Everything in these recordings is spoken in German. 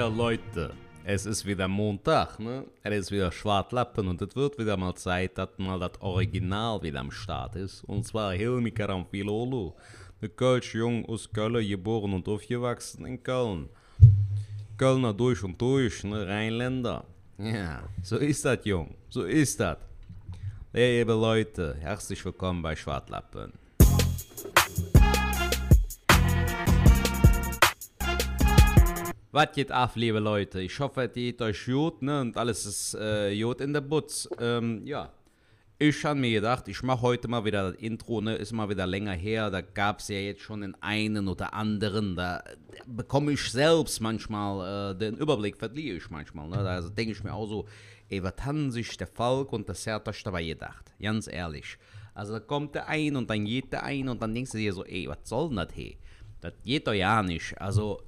Ja, Leute, es ist wieder Montag, ne? Es ist wieder Schwartlappen und es wird wieder mal Zeit, dass mal das Original wieder am Start ist. Und zwar Hilmi Karamfilolu, der Kölsch-Jung aus Köln, geboren und aufgewachsen in Köln. Kölner durch und durch, ne? Rheinländer. Ja, so ist das, Jung, so ist das. Liebe Leute, herzlich willkommen bei Schwartlappen. Was geht ab, liebe Leute? Ich hoffe, es geht euch gut, ne? Und alles ist äh, gut in der Butz. Ähm, ja. Ich habe mir gedacht, ich mache heute mal wieder das Intro, ne? Ist mal wieder länger her. Da gab es ja jetzt schon den einen oder anderen. Da bekomme ich selbst manchmal äh, den Überblick, verliere ich manchmal. Ne? Da denke ich mir auch so, ey, was haben sich der Falk und der Sertasch dabei gedacht? Ganz ehrlich. Also da kommt der ein und dann geht der ein und dann denkst du dir so, ey, was soll denn das hier? Das geht doch ja nicht. Also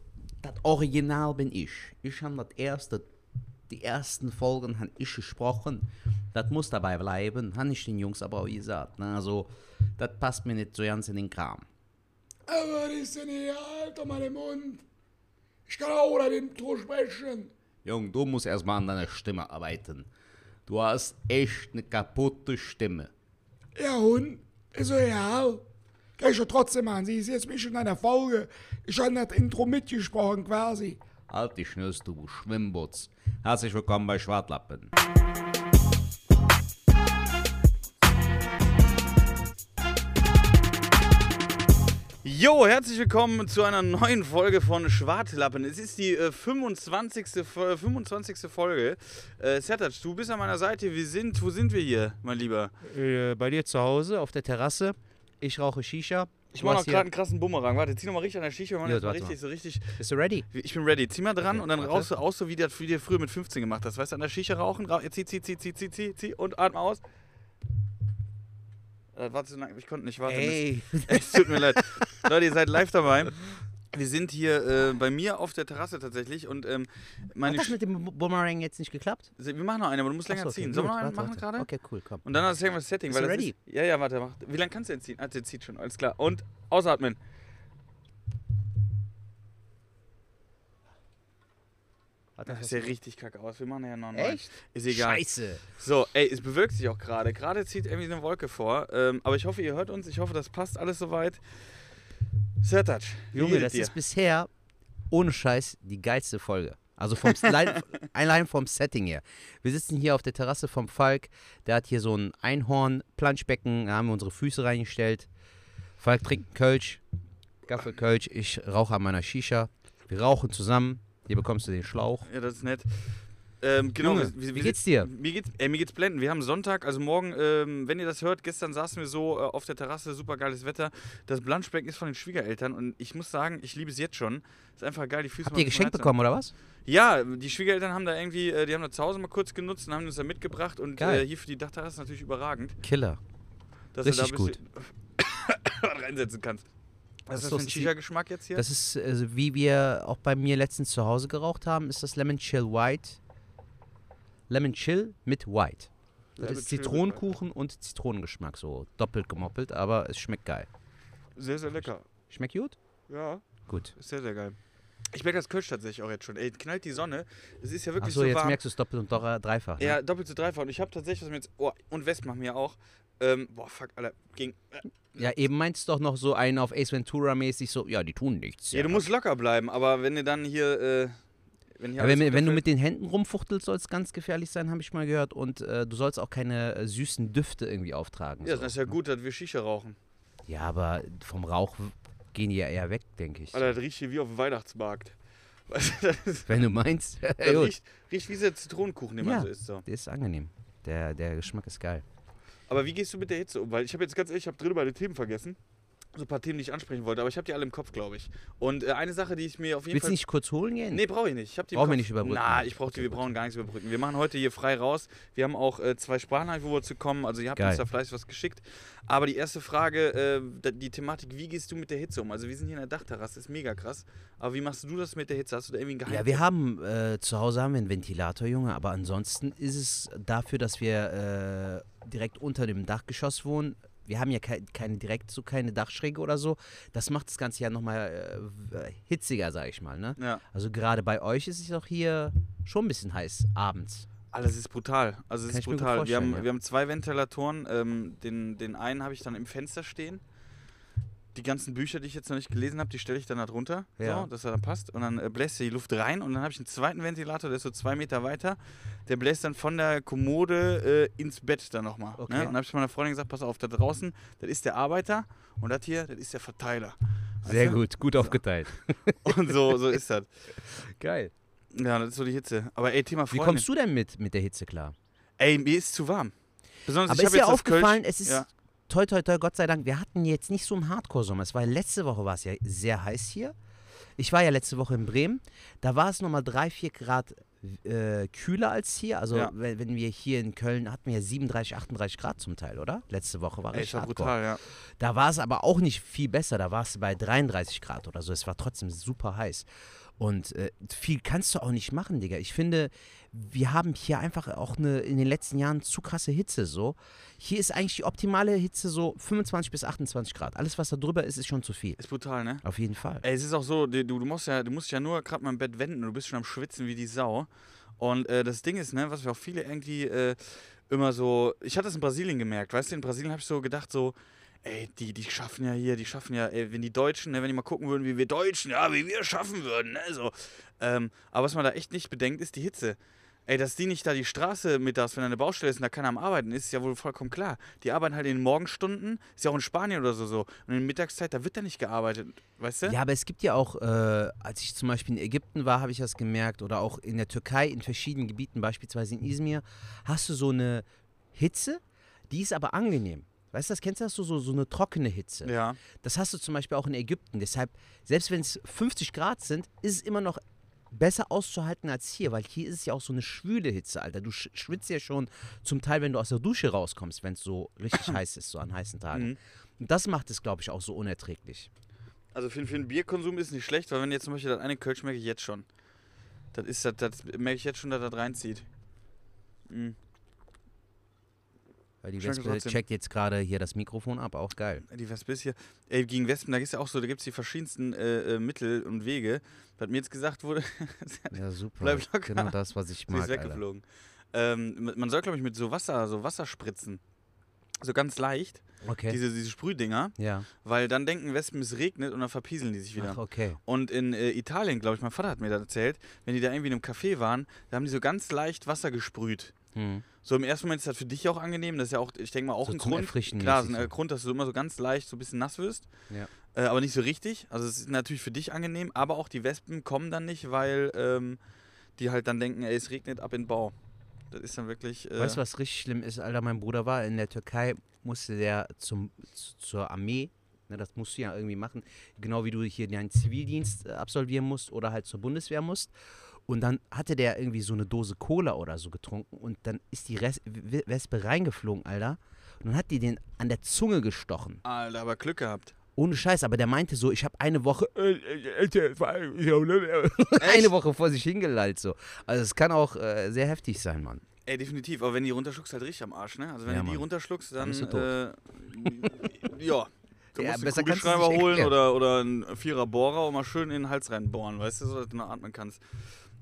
das Original bin ich. Ich habe das erste, die ersten Folgen habe ich gesprochen. Das muss dabei bleiben, habe ich den Jungs aber auch gesagt. Ne? Also, das passt mir nicht so ganz in den Kram. Aber ist denn hier? Alter, mein Mund. Ich kann auch oder dem Intro sprechen. Jung, du musst erstmal an deiner Stimme arbeiten. Du hast echt eine kaputte Stimme. Ja, und? Ist so real. Kann ich schon trotzdem machen. Sie ist jetzt mich in einer Folge. Ich habe das Intro mitgesprochen quasi. Halt die Schnürs, du Schwimmbutz. Herzlich willkommen bei Schwartlappen. Jo, herzlich willkommen zu einer neuen Folge von Schwartlappen. Es ist die äh, 25. Fo- 25. Folge. Äh, Sertac, du bist an meiner Seite. Wir sind, wo sind wir hier, mein Lieber? Äh, bei dir zu Hause auf der Terrasse. Ich rauche Shisha. Ich mache noch gerade einen krassen Bumerang. Warte, zieh noch mal richtig an der Schicht. Wir machen Ja, das mal richtig, so richtig. Bist du ready? Ich bin ready. Zieh mal dran Okay, und dann warte. rauchst du aus, so wie du das wie früher mit 15 gemacht hast. Weißt du, an der Schicht rauchen. Rauch, zieh, zieh, zieh, zieh, zieh, zieh, zieh und atme aus. Äh, warte, so lange, ich konnte nicht warten. Ey. Es tut mir leid. Leute, ihr seid live dabei. Wir sind hier äh, bei mir auf der Terrasse tatsächlich und ähm, meine Hat das mit dem Boomerang jetzt nicht geklappt? wir machen noch eine, aber du musst länger so, okay, ziehen. Sollen wir noch einen machen gerade? Okay, cool, komm. Und dann erzählen wir das Setting. Weil du das ready? Ist, ja, ja, warte. Mach. Wie lange kannst du denn ziehen? Ah, der zieht schon, alles klar. Und ausatmen. Das das sieht ja richtig kacke aus. Wir machen ja noch einen. Echt? Ist egal. Scheiße. So, ey, es bewölkt sich auch gerade. Gerade zieht irgendwie eine Wolke vor. Ähm, aber ich hoffe, ihr hört uns. Ich hoffe, das passt alles soweit. Sertac, Junge, das dir? ist bisher ohne Scheiß die geilste Folge. Also vom allein, allein vom Setting her. Wir sitzen hier auf der Terrasse vom Falk. Der hat hier so ein Einhorn-Planschbecken. Da haben wir unsere Füße reingestellt. Falk trinkt einen Kölsch. Gaffel Kölsch. Ich rauche an meiner Shisha. Wir rauchen zusammen. Hier bekommst du den Schlauch. Ja, das ist nett. Ähm, genau, Junge, wir- wir- wie geht's dir? Mir geht's, ey, mir geht's blenden. Wir haben Sonntag, also morgen, ähm, wenn ihr das hört, gestern saßen wir so äh, auf der Terrasse, super geiles Wetter. Das Blanschbecken ist von den Schwiegereltern und ich muss sagen, ich liebe es jetzt schon. Ist einfach geil, die Füße Habt mal ihr geschenkt bekommen oder was? Ja, die Schwiegereltern haben da irgendwie, äh, die haben das zu Hause mal kurz genutzt und haben uns da mitgebracht und äh, hier für die Dachterrasse natürlich überragend, Killer. dass Richtig du da was reinsetzen kannst. Was ist das so, für ein Shisha-Geschmack jetzt hier? Das ist, also, wie wir auch bei mir letztens zu Hause geraucht haben, ist das Lemon Chill White. Lemon Chill mit White. Das Lemon ist Zitronenkuchen und Zitronengeschmack, so doppelt gemoppelt, aber es schmeckt geil. sehr, sehr lecker. Schmeckt gut? Ja. Gut. Ist sehr, sehr geil. Ich merke das Kölsch tatsächlich auch jetzt schon. Ey, knallt die Sonne. Es ist ja wirklich Achso, so jetzt warm. merkst du es doppelt und doch, dreifach. Ne? Ja, doppelt zu dreifach. Und ich habe tatsächlich, was mir jetzt. Oh, und West machen wir auch. Ähm, boah, fuck, Alter. Ging. Äh, ja, eben meinst du doch noch so einen auf Ace Ventura-mäßig, so, ja, die tun nichts. ja, du musst locker bleiben, aber wenn du dann hier. Äh, wenn Ja, wenn, wenn du mit den Händen rumfuchtelst, soll es ganz gefährlich sein, habe ich mal gehört. Und äh, du sollst auch keine äh, süßen Düfte irgendwie auftragen. Ja, so. das ist ja gut, dass wir Shisha rauchen. ja, aber vom Rauch gehen die ja eher weg, denke ich. Alter, das riecht hier wie auf dem Weihnachtsmarkt. Weißt du, das, ist, Wenn du meinst. riecht, riecht wie dieser Zitronenkuchen, den man Ja. so isst. So. Der ist angenehm. Der, der Geschmack ist geil. Aber wie gehst du mit der Hitze um? Weil ich habe jetzt ganz ehrlich, ich habe drin meine Themen vergessen. So ein paar Themen, die ich ansprechen wollte, aber ich habe die alle im Kopf, glaube ich. Und äh, eine Sache, die ich mir auf jeden Willst du Fall. nicht kurz holen gehen? Nee, brauche ich nicht. Ich Brauchen wir nicht überbrücken. Na, ich brauche die, wir brauchen gar nichts überbrücken. Wir machen heute hier frei raus. Wir haben auch äh, zwei Sprachnachrichten, wo wir zu kommen. Also ihr habt Geil. uns da fleißig was geschickt. Aber die erste Frage, äh, die Thematik, wie gehst du mit der Hitze um? Also wir sind hier in der Dachterrasse, ist mega krass. Aber wie machst du das mit der Hitze? Hast du da irgendwie einen Geheim? Ja, wir haben äh, zu Hause haben wir einen Ventilator, Junge, aber ansonsten ist es dafür, dass wir äh, direkt unter dem Dachgeschoss wohnen, wir haben ja kei- keine direkt so keine Dachschräge oder so. Das macht das Ganze ja nochmal äh, hitziger, sag ich mal. Ne? Ja. Also gerade bei euch ist es auch hier schon ein bisschen heiß abends. Alles ist brutal. Also es ist brutal. Wir haben, ja. wir haben zwei Ventilatoren. Ähm, den, den einen habe ich dann im Fenster stehen. Die ganzen Bücher, die ich jetzt noch nicht gelesen habe, die stelle ich dann da drunter, Ja. so, dass er dann passt. Und dann äh, bläst die Luft rein. Und dann habe ich einen zweiten Ventilator, der ist so zwei Meter weiter. Der bläst dann von der Kommode äh, ins Bett dann nochmal. Okay. Ne? Und dann habe ich meiner Freundin gesagt, pass auf, da draußen, das ist der Arbeiter. Und das hier, das ist der Verteiler. Sehr Weißt du? gut, gut aufgeteilt. Und so, so ist das. Geil. Ja, das ist so die Hitze. Aber ey, Thema Wie Freundin. kommst du denn mit, mit der Hitze klar? Ey, mir ist zu warm. Besonders Aber ich ist dir das Kölsch- aufgefallen, es ist Ja. Toi toi toi, Gott sei Dank, wir hatten jetzt nicht so einen Hardcore-Sommer. Es war letzte Woche war es ja sehr heiß hier. Ich war ja letzte Woche in Bremen. Da war es nochmal 3, 4 Grad äh, kühler als hier. Also Ja. wenn, wenn wir hier in Köln hatten wir ja 37, 38 Grad zum Teil, oder? Letzte Woche war hardcore. brutal, ja. Da war es aber auch nicht viel besser. Da war es bei 33 Grad oder so. Es war trotzdem super heiß. Und äh, viel kannst du auch nicht machen, Digga. Ich finde, wir haben hier einfach auch eine, in den letzten Jahren zu krasse Hitze so. Hier ist eigentlich die optimale Hitze so 25 bis 28 Grad. Alles, was da drüber ist, ist schon zu viel. Ist brutal, ne? Auf jeden Fall. Ey, es ist auch so, du, du musst ja, du musst ja nur gerade mal im Bett wenden und du bist schon am Schwitzen wie die Sau. Und äh, das Ding ist, ne, was wir auch viele irgendwie äh, immer so. Ich hatte es in Brasilien gemerkt, weißt du, in Brasilien habe ich so gedacht, so, ey, die, die schaffen ja hier, die schaffen ja, ey, wenn die Deutschen, ne, wenn die mal gucken würden, wie wir Deutschen, ja, wie wir schaffen würden, ne, so. Ähm, aber was man da echt nicht bedenkt, ist die Hitze. Ey, dass die nicht da die Straße mittags, wenn da eine Baustelle ist und da keiner am Arbeiten ist, ist ja wohl vollkommen klar. Die arbeiten halt in den Morgenstunden, ist ja auch in Spanien oder so so. Und in der Mittagszeit, da wird da nicht gearbeitet, weißt du? Ja, aber es gibt ja auch, äh, als ich zum Beispiel in Ägypten war, habe ich das gemerkt, oder auch in der Türkei, in verschiedenen Gebieten, beispielsweise in Izmir, hast du so eine Hitze, die ist aber angenehm. Weißt du, das kennst du das so, so, so eine trockene Hitze. Ja. Das hast du zum Beispiel auch in Ägypten. Deshalb, selbst wenn es 50 Grad sind, ist es immer noch besser auszuhalten als hier, weil hier ist es ja auch so eine schwüle Hitze, Alter. Du sch schwitzt ja schon zum Teil, wenn du aus der Dusche rauskommst, wenn es so richtig heiß ist, so an heißen Tagen. Mhm. Und das macht es, glaube ich, auch so unerträglich. Also für, für den Bierkonsum ist nicht schlecht, weil wenn jetzt zum Beispiel das eine Kölsch merke ich jetzt schon. Das ist das, das merke ich jetzt schon, dass das reinzieht. Mhm. Weil die Wespe checkt jetzt gerade hier das Mikrofon ab, auch geil. Die Wespe ist hier. Ey, gegen Wespen, da ist ja auch so, da gibt es die verschiedensten äh, äh, Mittel und Wege. Was mir jetzt gesagt wurde, Ja, super. Bleib locker. Genau das, was ich sie ist mag, weggeflogen. Ähm, man soll, glaube ich, mit so Wasser, so Wasser spritzen. So ganz leicht, Okay. diese, diese Sprühdinger, ja. weil dann denken Wespen, es regnet und dann verpieseln die sich wieder. Ach, okay. Und in äh, Italien, glaube ich, mein Vater hat mir das erzählt, wenn die da irgendwie in einem Café waren, da haben die so ganz leicht Wasser gesprüht. Hm. So im ersten Moment ist das für dich auch angenehm. Das ist ja auch, ich denke mal, auch So ein Grund. Klar, so ein äh. Grund, dass du immer so ganz leicht so ein bisschen nass wirst. Ja. Äh, aber nicht so richtig. Also es ist natürlich für dich angenehm, aber auch die Wespen kommen dann nicht, weil ähm, die halt dann denken, ey, es regnet ab in den Bau. Das ist dann wirklich. Äh, Weißt du, was richtig schlimm ist, Alter? Mein Bruder war in der Türkei, musste der zum, zu- zur Armee. Ne, das musst du ja irgendwie machen. Genau wie du hier deinen Zivildienst äh, absolvieren musst oder halt zur Bundeswehr musst. Und dann hatte der irgendwie so eine Dose Cola oder so getrunken und dann ist die Res Wespe reingeflogen, Alter. Und dann hat die den an der Zunge gestochen. Alter, aber Glück gehabt. Ohne Scheiß, aber der meinte so, ich habe eine Woche, äh, äh, eine Woche vor sich hingelallt so. Also es kann auch äh, sehr heftig sein, Mann. Ey, definitiv. Aber wenn die runterschluckst, halt richtig am Arsch, ne? Also wenn Ja, du die runterschluckst, Dann dann. bist du tot. Äh, ja. Du Ja, musst besser einen kannst du Kugelschreiber holen oder, oder einen Vierer Bohrer und mal schön in den Hals reinbohren, weißt du, so dass du noch atmen kannst.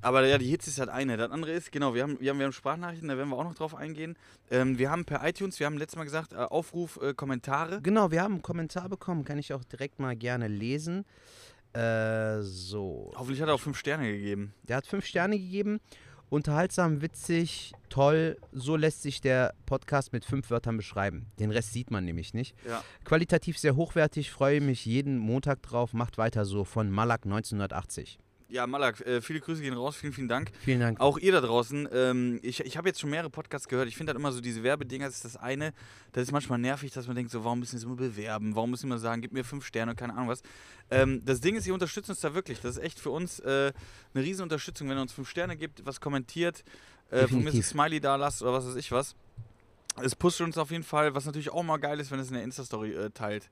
Aber ja, die Hitze ist halt eine. Das andere ist, genau, wir haben, wir haben, wir haben Sprachnachrichten, da werden wir auch noch drauf eingehen. Ähm, wir haben per iTunes, wir haben letztes Mal gesagt, äh, Aufruf, äh, Kommentare. Genau, wir haben einen Kommentar bekommen, kann ich auch direkt mal gerne lesen. Äh, so. Hoffentlich hat er auch fünf Sterne gegeben. Der hat fünf Sterne gegeben. Unterhaltsam, witzig, toll. So lässt sich der Podcast mit fünf Wörtern beschreiben. Den Rest sieht man nämlich nicht. Ja. Qualitativ sehr hochwertig, freue mich jeden Montag drauf. Macht weiter so von Malak 1980. Ja, Malak, äh, viele Grüße gehen raus, vielen, vielen Dank. Vielen Dank. Auch ihr da draußen, ähm, ich, ich habe jetzt schon mehrere Podcasts gehört. Ich finde halt immer so, diese Werbedinger, das ist das eine. Das ist manchmal nervig, dass man denkt, so, warum müssen es immer bewerben? Warum müssen wir sagen, gib mir fünf Sterne und keine Ahnung was. Ähm, das Ding ist, ihr unterstützt uns da wirklich. Das ist echt für uns äh, eine riesen Unterstützung, wenn ihr uns fünf Sterne gibt, was kommentiert, äh, von mir ein. Smiley da lasst oder was weiß ich was. Es pusht uns auf jeden Fall, was natürlich auch mal geil ist, wenn es in der Insta-Story äh, teilt.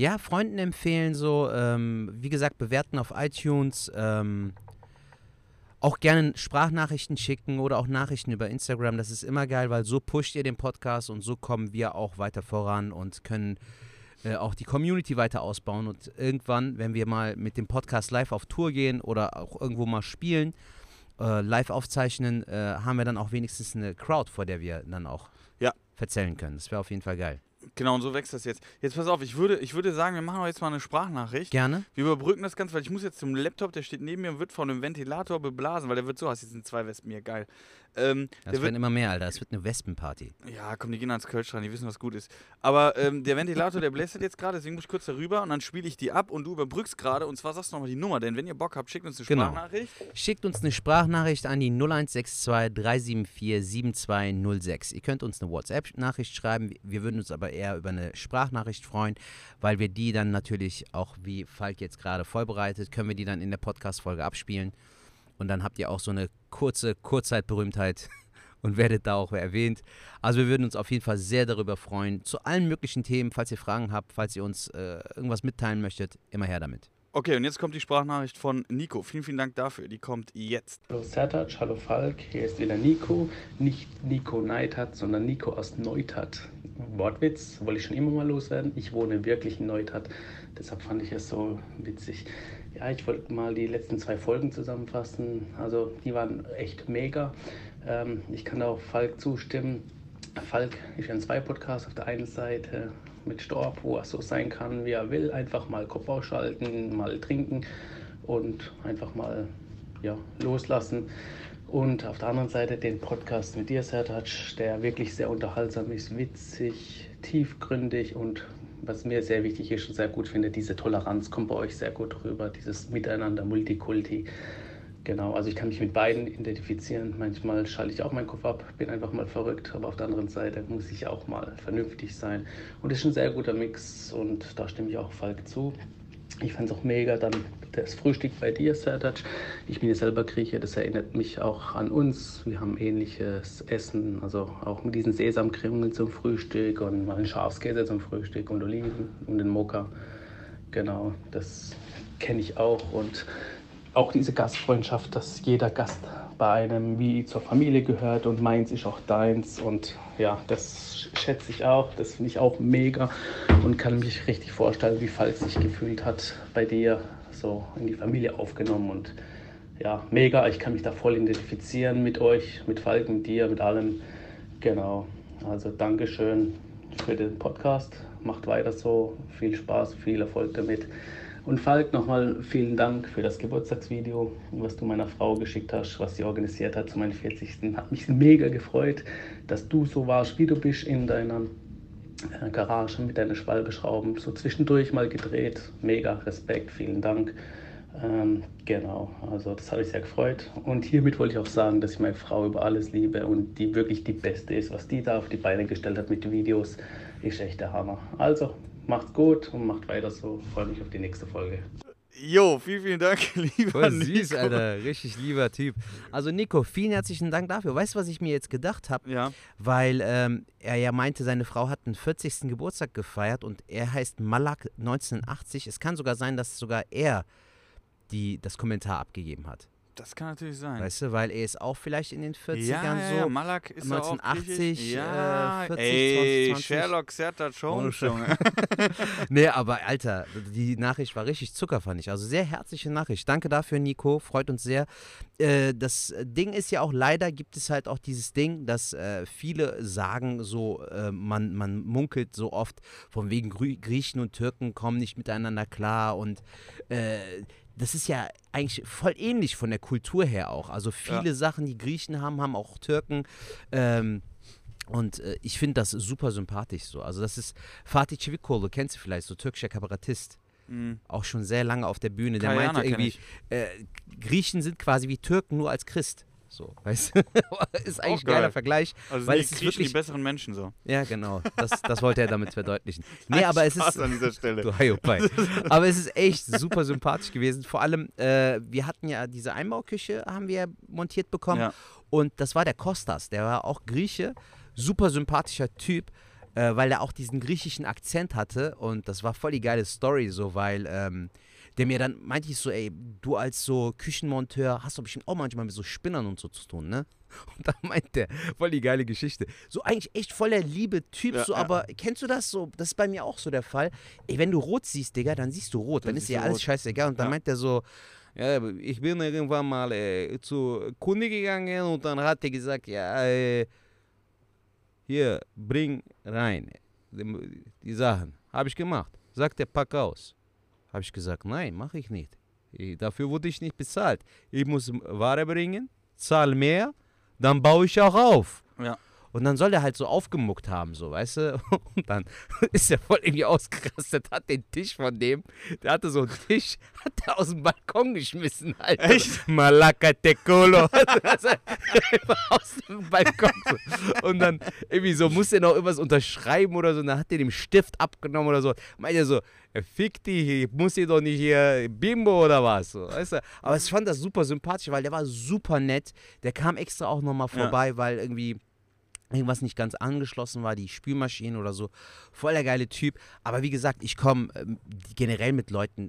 Ja, Freunden empfehlen so, ähm, wie gesagt, bewerten auf iTunes. Ähm, auch gerne Sprachnachrichten schicken oder auch Nachrichten über Instagram. Das ist immer geil, weil so pusht ihr den Podcast und so kommen wir auch weiter voran und können äh, auch die Community weiter ausbauen. Und irgendwann, wenn wir mal mit dem Podcast live auf Tour gehen oder auch irgendwo mal spielen, äh, live aufzeichnen, äh, haben wir dann auch wenigstens eine Crowd, vor der wir dann auch Ja. verzählen können. Das wäre auf jeden Fall geil. Genau, und so wächst das jetzt. Jetzt pass auf, ich würde, ich würde sagen, wir machen jetzt mal eine Sprachnachricht. Gerne? Wir überbrücken das Ganze, weil ich muss jetzt zum Laptop, der steht neben mir und wird von einem Ventilator beblasen, weil der wird so, hast jetzt sind zwei Wespen hier, geil. Ähm, Das werden wird, immer mehr, Alter. Es wird eine Wespenparty. ja, komm, die gehen ans Kölsch dran, die wissen, was gut ist. Aber ähm, der Ventilator, der bläst jetzt gerade, deswegen muss ich kurz darüber und dann spiele ich die ab und du überbrückst gerade und zwar sagst du nochmal die Nummer, denn wenn ihr Bock habt, schickt uns eine Genau. Sprachnachricht. Schickt uns eine Sprachnachricht an die 0162 374 7206. Ihr könnt uns eine WhatsApp-Nachricht schreiben. Wir würden uns aber eher über eine Sprachnachricht freuen, weil wir die dann natürlich auch, wie Falk jetzt gerade vorbereitet, können wir die dann in der Podcast-Folge abspielen. Und dann habt ihr auch so eine kurze Kurzzeitberühmtheit und werdet da auch erwähnt. Also wir würden uns auf jeden Fall sehr darüber freuen. Zu allen möglichen Themen, falls ihr Fragen habt, falls ihr uns äh, irgendwas mitteilen möchtet, immer her damit. Okay, und jetzt kommt die Sprachnachricht von Nico. Vielen, vielen Dank dafür. Die kommt jetzt. Hallo Sertac, hallo Falk, hier ist wieder Nico. Nicht Nico Neidhardt, sondern Nico aus Neuthardt. Wortwitz, wollte ich schon immer mal loswerden. Ich wohne wirklich in Neuthardt, deshalb fand ich es so witzig. Ja, ich wollte mal die letzten zwei Folgen zusammenfassen. Also, die waren echt mega. Ähm, ich kann auch Falk zustimmen. Falk ist ein Zwei-Podcast auf der einen Seite mit Storb, wo er so sein kann, wie er will. Einfach mal Kopf ausschalten, mal trinken und einfach mal ja, loslassen. Und auf der anderen Seite den Podcast mit dir, Sertac, der wirklich sehr unterhaltsam ist, witzig, tiefgründig und was mir sehr wichtig ist und sehr gut finde, diese Toleranz kommt bei euch sehr gut rüber, dieses Miteinander, Multikulti. Genau, also ich kann mich mit beiden identifizieren. Manchmal schalte ich auch meinen Kopf ab, bin einfach mal verrückt, aber auf der anderen Seite muss ich auch mal vernünftig sein. Und es ist ein sehr guter Mix und da stimme ich auch Falk zu. Ich fand es auch mega, dann das Frühstück bei dir, Sertac. Ich bin ja selber Grieche, das erinnert mich auch an uns. Wir haben ähnliches Essen, also auch mit diesen Sesamkringeln zum Frühstück und mal einen Schafskäse zum Frühstück und Oliven und den Mokka. Genau, das kenne ich auch und auch diese Gastfreundschaft, dass jeder Gast bei einem wie zur Familie gehört und meins ist auch deins. Und ja, das schätze ich auch, das finde ich auch mega und kann mich richtig vorstellen, wie Falk sich gefühlt hat bei dir, so in die Familie aufgenommen. Und ja, mega, ich kann mich da voll identifizieren mit euch, mit Falk, mit dir, mit allem, genau, also Dankeschön für den Podcast, macht weiter so, viel Spaß, viel Erfolg damit. Und Falk, nochmal vielen Dank für das Geburtstagsvideo, was du meiner Frau geschickt hast, was sie organisiert hat zu meinem 40. Hat mich mega gefreut, dass du so warst, wie du bist in deiner äh, Garage mit deinen Schwalbeschrauben. So zwischendurch mal gedreht. Mega Respekt, vielen Dank. Ähm, genau, also das habe ich sehr gefreut. Und hiermit wollte ich auch sagen, dass ich meine Frau über alles liebe und die wirklich die Beste ist. Was die da auf die Beine gestellt hat mit Videos, ist echt der Hammer. Also, macht's gut und macht weiter so. Freue mich auf die nächste Folge. Jo, vielen, vielen Dank, lieber Voll süß, Nico. Alter. Richtig lieber Typ. Also Nico, vielen herzlichen Dank dafür. Weißt du, was ich mir jetzt gedacht habe? Ja, Weil ähm, er ja meinte, seine Frau hat den 40. Geburtstag gefeiert und er heißt Malak 1980. Es kann sogar sein, dass sogar er die, das Kommentar abgegeben hat. Das kann natürlich sein. Weißt du, weil er ist auch vielleicht in den 40ern ja, ja, so. ja, Malak ist ja auch 1980, griechisch. ja, äh, 40, ey, 2020. Sherlock Serta Jones. Junge. Nee, aber Alter, die Nachricht war richtig Zucker, fand ich. Also sehr herzliche Nachricht. Danke dafür, Nico. Freut uns sehr. Äh, das Ding ist ja auch, leider gibt es halt auch dieses Ding, dass äh, viele sagen so, äh, man, man munkelt so oft, von wegen Griechen und Türken kommen nicht miteinander klar und äh, das ist ja eigentlich voll ähnlich von der Kultur her auch. Also viele Sachen, die Griechen haben, haben auch Türken. Ähm, und äh, ich finde das super sympathisch so. Also das ist Fatih Çivikoğlu, kennst du vielleicht, so türkischer Kabarettist. Mhm. Auch schon sehr lange auf der Bühne. Der Kayana meinte irgendwie, äh, Griechen sind quasi wie Türken, nur als Christ. So, weißt du? ist eigentlich ein geil. geiler Vergleich. Also weil die es ist Griechen die wirklich. besseren Menschen so. Ja, genau. Das, das wollte er damit verdeutlichen. Nee, aber es Spaß ist. an dieser Stelle. Du. Aber es ist echt super sympathisch gewesen. Vor allem, äh, wir hatten ja diese Einbauküche, haben wir montiert bekommen. Ja. Und das war der Kostas, der war auch Grieche, super sympathischer Typ, äh, weil er auch diesen griechischen Akzent hatte. Und das war voll die geile Story, so, weil ähm, der mir dann meinte ich so, ey, du als so Küchenmonteur hast doch bestimmt auch manchmal mit so Spinnern und so zu tun, ne? Und dann meint der, voll die geile Geschichte. So eigentlich echt voll der liebe Typ, Ja, so, ja. aber kennst du das so? Das ist bei mir auch so der Fall. Ey, wenn du rot siehst, Digga, dann siehst du rot. Dann Dann ist dir alles rot. scheißegal. Und dann Ja. meint er so, ja, ich bin irgendwann mal äh, zu Kunde gegangen und dann hat er gesagt, ja, äh, hier, bring rein die, die Sachen. Habe ich gemacht. Sagt er, pack aus. Habe ich gesagt, nein, mache ich nicht. Ich, dafür wurde ich nicht bezahlt. Ich muss Ware bringen, zahl mehr, dann baue ich auch auf. Ja. Und dann soll er halt so aufgemuckt haben, so, weißt du? Und dann ist er voll irgendwie ausgerastet, hat den Tisch von dem, der hatte so einen Tisch, hat er aus dem Balkon geschmissen, Alter. Echt? Malaca te culo. Also, einfach aus dem Balkon. So. Und dann irgendwie so, musste er noch irgendwas unterschreiben oder so, und dann hat er den Stift abgenommen oder so. Meint er so, "Ja, fick dich, ich muss hier doch nicht hier Bimbo oder was. So, weißt du? Aber ich fand das super sympathisch, weil der war super nett. Der kam extra auch nochmal Ja. vorbei, weil irgendwie irgendwas nicht ganz angeschlossen war, die Spülmaschine oder so. Voll der geile Typ. Aber wie gesagt, ich komme ähm, generell mit Leuten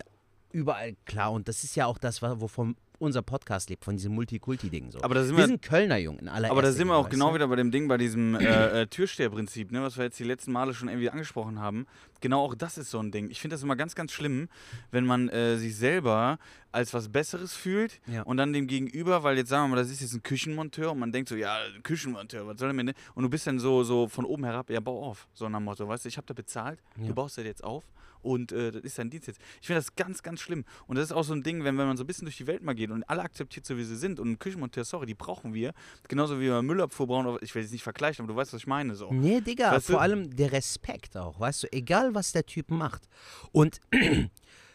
überall klar. Und das ist ja auch das, wovon unser Podcast lebt, von diesem Multikulti-Ding so. Aber da sind wir wir- sind Kölner Jungen in aller Aber da sind wir auch genau du? wieder bei dem Ding, bei diesem äh, äh, Türsteherprinzip, ne, was wir jetzt die letzten Male schon irgendwie angesprochen haben. Genau auch das ist so ein Ding. Ich finde das immer ganz, ganz schlimm, wenn man äh, sich selber als was Besseres fühlt Ja. und dann dem Gegenüber, weil jetzt sagen wir mal, das ist jetzt ein Küchenmonteur und man denkt so, ja, Küchenmonteur, was soll er mir denn? Und du bist dann so, so von oben herab, ja, bau auf, so nach dem Motto, weißt du, ich habe da bezahlt, Ja. du baust das jetzt auf und äh, das ist dein Dienst jetzt. Ich finde das ganz, ganz schlimm. Und das ist auch so ein Ding, wenn, wenn man so ein bisschen durch die Welt mal geht und alle akzeptiert, so wie sie sind und ein Küchenmonteur, sorry, die brauchen wir, genauso wie wir Müllabfuhr brauchen, ich will jetzt nicht vergleichen, aber du weißt, was ich meine. So. Nee, Digga, Weißt du? vor allem der Respekt auch, weißt du, egal was der Typ macht. Und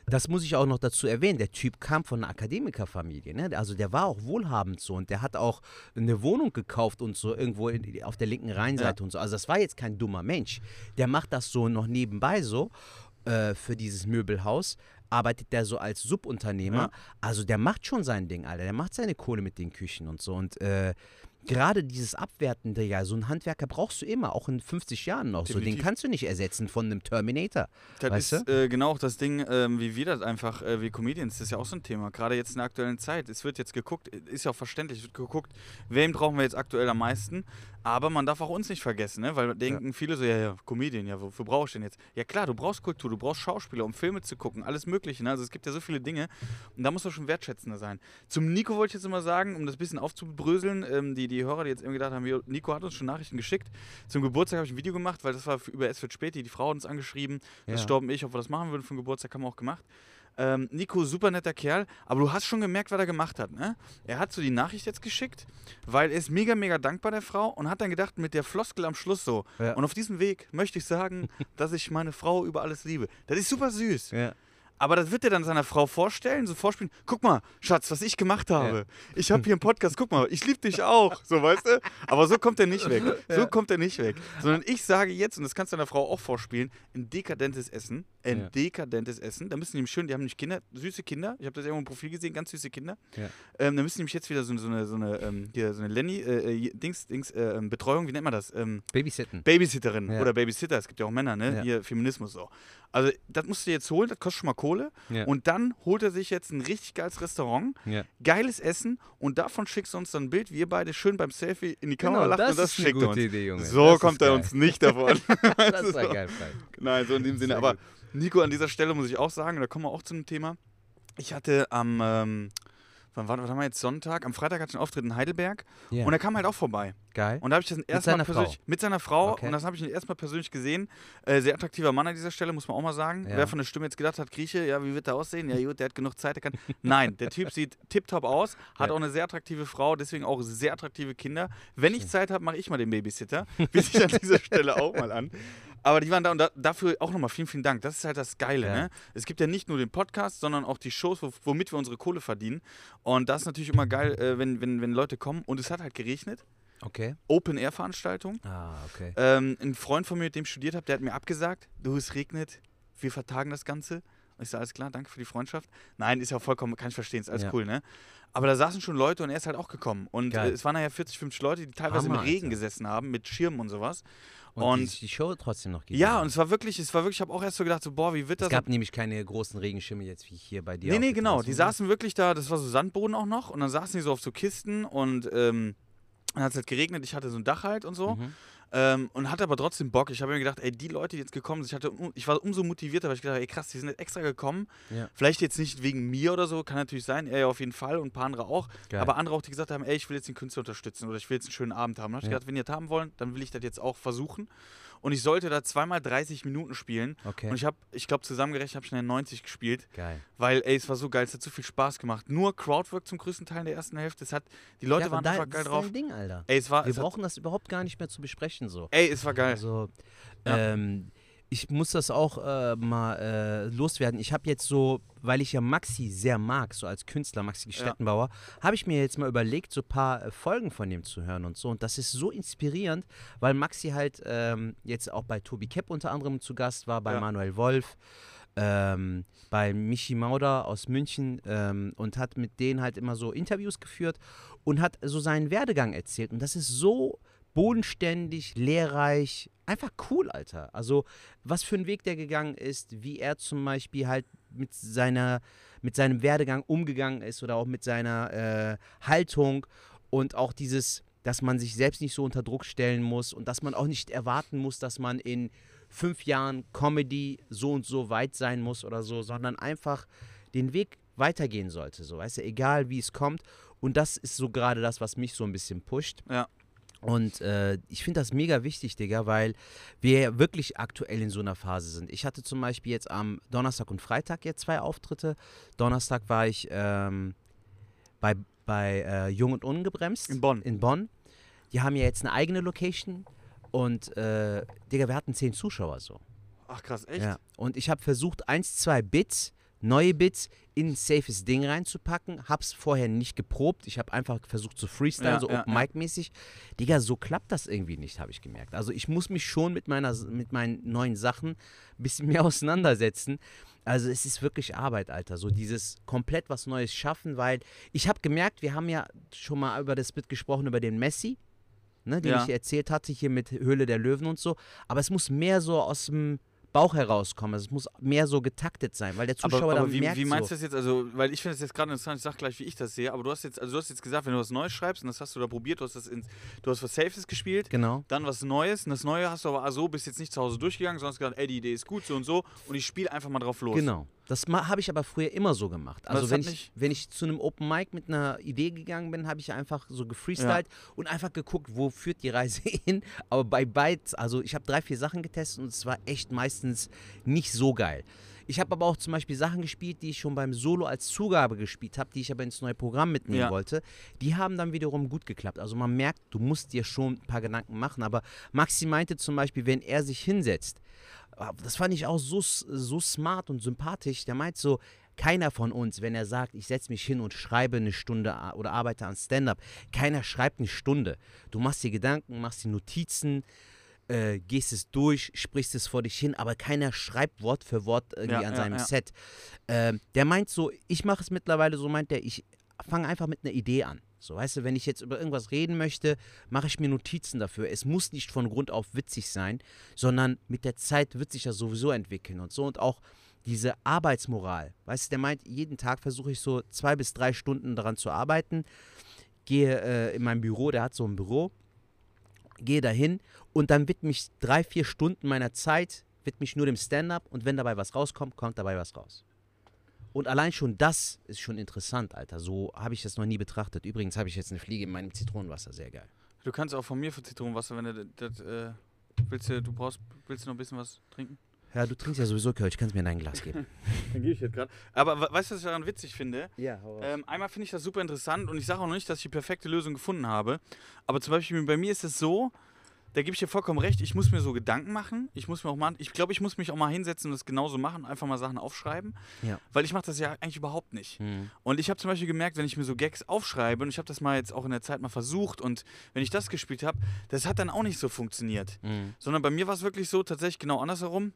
das muss ich auch noch dazu erwähnen, der Typ kam von einer Akademikerfamilie, ne? Also der war auch wohlhabend so und der hat auch eine Wohnung gekauft und so irgendwo in, auf der linken Rheinseite und so. Also das war jetzt kein dummer Mensch. Der macht das so noch nebenbei so äh, für dieses Möbelhaus. Arbeitet der so als Subunternehmer. Ja. Also der macht schon sein Ding, Alter. Der macht seine Kohle mit den Küchen und so. Und äh, gerade dieses Abwertende, ja, so einen Handwerker brauchst du immer, auch in 50 Jahren noch. So, den Definitiv. kannst du nicht ersetzen von einem Terminator. Das Weißt ist äh, genau auch das Ding, ähm, wie wir das einfach, äh, wie Comedians, das ist ja auch so ein Thema. Gerade jetzt in der aktuellen Zeit. Es wird jetzt geguckt, ist ja auch verständlich, es wird geguckt, wen brauchen wir jetzt aktuell am meisten. Aber man darf auch uns nicht vergessen, ne? weil denken viele so, ja, ja, Comedian, ja, wofür brauche ich denn jetzt? Ja klar, du brauchst Kultur, du brauchst Schauspieler, um Filme zu gucken, alles Mögliche. Ne? Also es gibt ja so viele Dinge und da muss man schon wertschätzender sein. Zum Nico wollte ich jetzt immer sagen, um das ein bisschen aufzubröseln, ähm, die, die Hörer, die jetzt irgendwie gedacht haben, Nico hat uns schon Nachrichten geschickt. Zum Geburtstag habe ich ein Video gemacht, weil das war über Es wird späti, die Frau hat uns angeschrieben, das Ja. Storben ich, ob wir das machen würden für den Geburtstag, haben wir auch gemacht. Ähm, Nico, super netter Kerl, aber du hast schon gemerkt, was er gemacht hat, ne? Er hat so die Nachricht jetzt geschickt, weil er ist mega, mega dankbar der Frau und hat dann gedacht, mit der Floskel am Schluss so. Ja. Und auf diesem Weg möchte ich sagen, dass ich meine Frau über alles liebe. Das ist super süß. Ja. Aber das wird er dann seiner Frau vorstellen, so vorspielen. Guck mal, Schatz, was ich gemacht habe. Ich habe hier einen Podcast, guck mal, ich liebe dich auch. So, weißt du? Aber so kommt er nicht weg. So kommt er nicht weg. Sondern ich sage jetzt, und das kannst du deiner Frau auch vorspielen, ein dekadentes Essen. Ein Ja. dekadentes Essen. Da müssen die nämlich schön, die haben nämlich Kinder, süße Kinder. Ich habe das irgendwo im Profil gesehen, ganz süße Kinder. Ja. Ähm, da müssen die nämlich jetzt wieder so, so eine, so eine, ähm, hier, so eine Lenny, äh, äh, Dings, Dings, äh, ähm, Betreuung, wie nennt man das? Ähm, Babysitten. Babysitterin Ja. oder Babysitter, es gibt ja auch Männer, ne? Ja. Hier Feminismus so. Also, das musst du jetzt holen, das kostet schon mal Kohle. Ja. Und dann holt er sich jetzt ein richtig geiles Restaurant, Ja. geiles Essen und davon schickst du uns dann ein Bild, wir beide schön beim Selfie in die Kamera Genau, lachen das und das ist eine schickt gute uns. Idee, Junge. So Das kommt er geil. uns nicht davon. Das ist ja geil. Nein, so in dem Sinne. Aber. Nico, an dieser Stelle muss ich auch sagen, da kommen wir auch zu einem Thema. Ich hatte am, ähm, wann was haben wir jetzt, Sonntag? Am Freitag hatte ich einen Auftritt in Heidelberg Ja. und er kam halt auch vorbei. Geil. Und da habe ich das erstmal persönlich Frau? mit seiner Frau Okay. und das habe ich erstmal persönlich gesehen. Äh, sehr attraktiver Mann an dieser Stelle, muss man auch mal sagen. Ja. Wer von der Stimme jetzt gedacht hat, Grieche, ja, wie wird der aussehen? Ja, gut, der hat genug Zeit, der kann. Nein, der Typ sieht tipptopp aus, hat Ja. auch eine sehr attraktive Frau, deswegen auch sehr attraktive Kinder. Wenn ich Zeit habe, mache ich mal den Babysitter. Biete ich an dieser Stelle auch mal an. Aber die waren da und da, dafür auch nochmal vielen, vielen Dank. Das ist halt das Geile. Ja. Ne? Es gibt ja nicht nur den Podcast, sondern auch die Shows, wo, womit wir unsere Kohle verdienen. Und das ist natürlich immer geil, äh, wenn, wenn, wenn Leute kommen. Und es hat halt geregnet. Okay. Open-Air-Veranstaltung. Ah, okay. Ähm, ein Freund von mir, mit dem ich studiert habe, der hat mir abgesagt, du, es regnet, wir vertagen das Ganze. Ich sage, alles klar, danke für die Freundschaft. Nein, ist ja vollkommen, kann ich verstehen, ist alles Ja. cool, ne? Aber da saßen schon Leute und er ist halt auch gekommen. Und Geil. äh, es waren nachher 40, 50 Leute, die teilweise Hammer, im Regen Alter. gesessen haben, mit Schirmen und sowas. Und, Und- die, die Show trotzdem noch gegeben Ja, und es war wirklich, es war wirklich, ich habe auch erst so gedacht, so, boah, wie wird das? Es gab nämlich keine großen Regenschirme jetzt wie hier bei dir. Nee, nee, genau. Die saßen wirklich da, das war so Sandboden auch noch. Und dann saßen die so auf so Kisten und ähm, dann hat es halt geregnet. Ich hatte so ein Dach halt und so. Mhm. Ähm, und hatte aber trotzdem Bock. Ich habe mir gedacht, ey, die Leute, die jetzt gekommen sind, ich, hatte, ich war umso motivierter, weil ich gedacht habe, ey, krass, die sind jetzt extra gekommen. Ja. Vielleicht jetzt nicht wegen mir oder so, kann natürlich sein, er ja auf jeden Fall und ein paar andere auch. Geil. Aber andere auch, die gesagt haben, ey, ich will jetzt den Künstler unterstützen oder ich will jetzt einen schönen Abend haben. Dann habe ich Ja. gedacht, wenn ihr das haben wollen, dann will ich das jetzt auch versuchen. Und ich sollte da zweimal 30 Minuten spielen. Okay. Und ich habe, ich glaube, zusammengerechnet habe ich schnell 90 gespielt. Geil. Weil, ey, es war so geil, es hat so viel Spaß gemacht. Nur Crowdwork zum größten Teil in der ersten Hälfte. Es hat, die Leute ja, waren da, einfach das geil ist drauf. dein Ding, Alter. Ey, es war, Wir es hat, brauchen das überhaupt gar nicht mehr zu besprechen so. ey, es war geil. Also, Ja. ähm, ich muss das auch äh, mal äh, loswerden. Ich habe jetzt so, weil ich ja Maxi sehr mag, so als Künstler, Maxi Stettenbauer, habe ich mir jetzt mal überlegt, so ein paar äh, Folgen von dem zu hören und so. Und das ist so inspirierend, weil Maxi halt ähm, jetzt auch bei Tobi Kepp unter anderem zu Gast war, bei Ja. Manuel Wolf. Ähm, bei Michi Mauder aus München ähm, und hat mit denen halt immer so Interviews geführt und hat so seinen Werdegang erzählt. Und das ist so bodenständig, lehrreich, einfach cool, Alter. Also, was für ein Weg der gegangen ist, wie er zum Beispiel halt mit seiner, mit seinem Werdegang umgegangen ist oder auch mit seiner äh, Haltung und auch dieses, dass man sich selbst nicht so unter Druck stellen muss und dass man auch nicht erwarten muss, dass man in fünf Jahren Comedy so und so weit sein muss oder so, sondern einfach den Weg weitergehen sollte, so, weißt du, egal wie es kommt. Und das ist so gerade das, was mich so ein bisschen pusht. Ja. Und äh, ich finde das mega wichtig, Digga, weil wir ja wirklich aktuell in so einer Phase sind. Ich hatte zum Beispiel jetzt am Donnerstag und Freitag jetzt zwei Auftritte. Donnerstag war ich ähm, bei, bei äh, Jung und Ungebremst. In Bonn. In Bonn. Die haben ja jetzt eine eigene Location. Und, äh, Digga, wir hatten zehn Zuschauer so. Ach krass, echt? Ja. Und ich habe versucht, eins, zwei Bits, neue Bits in ein safes Ding reinzupacken. Hab's vorher nicht geprobt. Ich habe einfach versucht zu freestylen, Ja, so ja, Open Mic mäßig. Digga, so klappt das irgendwie nicht, habe ich gemerkt. Also ich muss mich schon mit meiner mit meinen neuen Sachen ein bisschen mehr auseinandersetzen. Also es ist wirklich Arbeit, Alter. So dieses komplett was Neues schaffen, weil ich habe gemerkt, wir haben ja schon mal über das Bit gesprochen, über den Messi, ne, den Ja. ich erzählt hatte, hier mit Höhle der Löwen und so. Aber es muss mehr so aus dem Bauch herauskommen. Also Es muss mehr so getaktet sein, weil der Zuschauer aber, aber dann wie, merkt wie meinst so. du das jetzt? Also, weil ich finde das jetzt gerade interessant, ich sag gleich, wie ich das sehe, aber du hast jetzt, also du hast jetzt gesagt, wenn du was Neues schreibst, und das hast du da probiert, du hast das ins, du hast was Safes gespielt, Genau. dann was Neues, und das Neue hast du aber so, bist jetzt nicht zu Hause durchgegangen, sondern hast gesagt, ey, die Idee ist gut, so und so, und ich spiele einfach mal drauf los. Genau. Das habe ich aber früher immer so gemacht. Also wenn ich, wenn ich zu einem Open Mic mit einer Idee gegangen bin, habe ich einfach so gefreestylt und einfach geguckt, wo führt die Reise hin. Aber bei Bytes, also ich habe drei, vier Sachen getestet und es war echt meistens nicht so geil. Ich habe aber auch zum Beispiel Sachen gespielt, die ich schon beim Solo als Zugabe gespielt habe, die ich aber ins neue Programm mitnehmen Ja. wollte. Die haben dann wiederum gut geklappt. Also man merkt, du musst dir schon ein paar Gedanken machen. Aber Maxi meinte zum Beispiel, wenn er sich hinsetzt, das fand ich auch so, so smart und sympathisch. Der meint so, keiner von uns, wenn er sagt, ich setze mich hin und schreibe eine Stunde oder arbeite an Stand-up, keiner schreibt eine Stunde. Du machst dir Gedanken, machst dir Notizen, äh, gehst es durch, sprichst es vor dich hin, aber keiner schreibt Wort für Wort irgendwie Ja, an ja, seinem ja. Set. Ähm, der meint so, ich mache es mittlerweile so, meint der, ich fange einfach mit einer Idee an. So, weißt du, wenn ich jetzt über irgendwas reden möchte, mache ich mir Notizen dafür. Es muss nicht von Grund auf witzig sein, sondern mit der Zeit wird sich das sowieso entwickeln und so. Und auch diese Arbeitsmoral. Weißt du, der meint, jeden Tag versuche ich so zwei bis drei Stunden daran zu arbeiten. Gehe äh, in mein Büro, der hat so ein Büro, gehe dahin und dann widme ich drei, vier Stunden meiner Zeit, widme ich nur dem Stand-up und wenn dabei was rauskommt, kommt dabei was raus. Und allein schon das ist schon interessant, Alter. So habe ich das noch nie betrachtet. Übrigens habe ich jetzt eine Fliege in meinem Zitronenwasser, sehr geil. Du kannst auch von mir für Zitronenwasser, wenn du das, äh, willst, du, du brauchst, willst du noch ein bisschen was trinken? Ja, du trinkst ja sowieso Kölsch, kannst mir dein Glas geben. Dann gebe ich jetzt gerade. Aber we- weißt du, was ich daran witzig finde? ja, Ähm, einmal finde ich das super interessant und ich sage auch noch nicht, dass ich die perfekte Lösung gefunden habe. Aber zum Beispiel bei mir ist es so, da gebe ich dir vollkommen recht, ich muss mir so Gedanken machen. Ich muss mir auch mal, ich glaube, ich muss mich auch mal hinsetzen und das genauso machen, einfach mal Sachen aufschreiben. Ja. Weil ich mache das ja eigentlich überhaupt nicht. Hm. Und ich habe zum Beispiel gemerkt, wenn ich mir so Gags aufschreibe, und ich habe das mal jetzt auch in der Zeit mal versucht, und wenn ich das gespielt habe, das hat dann auch nicht so funktioniert. Hm. Sondern bei mir war es wirklich so, tatsächlich genau andersherum.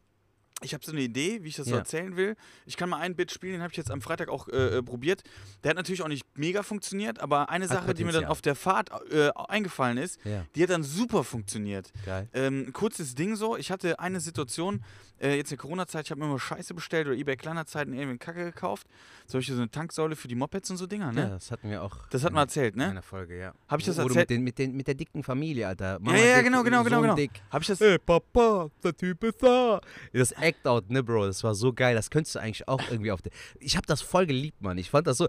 Ich habe so eine Idee, wie ich das so Ja. erzählen will. Ich kann mal ein Bit spielen, den habe ich jetzt am Freitag auch äh, äh, probiert. Der hat natürlich auch nicht mega funktioniert, aber eine Hat Sache, die mir dann Potenzial. auf der Fahrt äh, eingefallen ist, Ja. die hat dann super funktioniert. Geil. Ähm, kurzes Ding so, ich hatte eine Situation, äh, jetzt in der Corona-Zeit, ich habe mir immer Scheiße bestellt oder eBay Kleinanzeigen irgendwie Kacke gekauft. Zum Beispiel so eine Tanksäule für die Mopeds und so Dinger, ne? Ja, das hatten wir auch. Das hat in man erzählt, ne? einer Folge, ja. Hab ich das Wo erzählt? Mit, den, mit, den, mit der dicken Familie, Alter. Ja, ja, dick, genau, genau, genau, genau. Dick. Habe ich das. Hey Papa, der Typ ist da. Das Act-Out, ne, Bro, das war so geil. Das könntest du eigentlich auch irgendwie auf der. Ich hab das voll geliebt, Mann. Ich fand das so.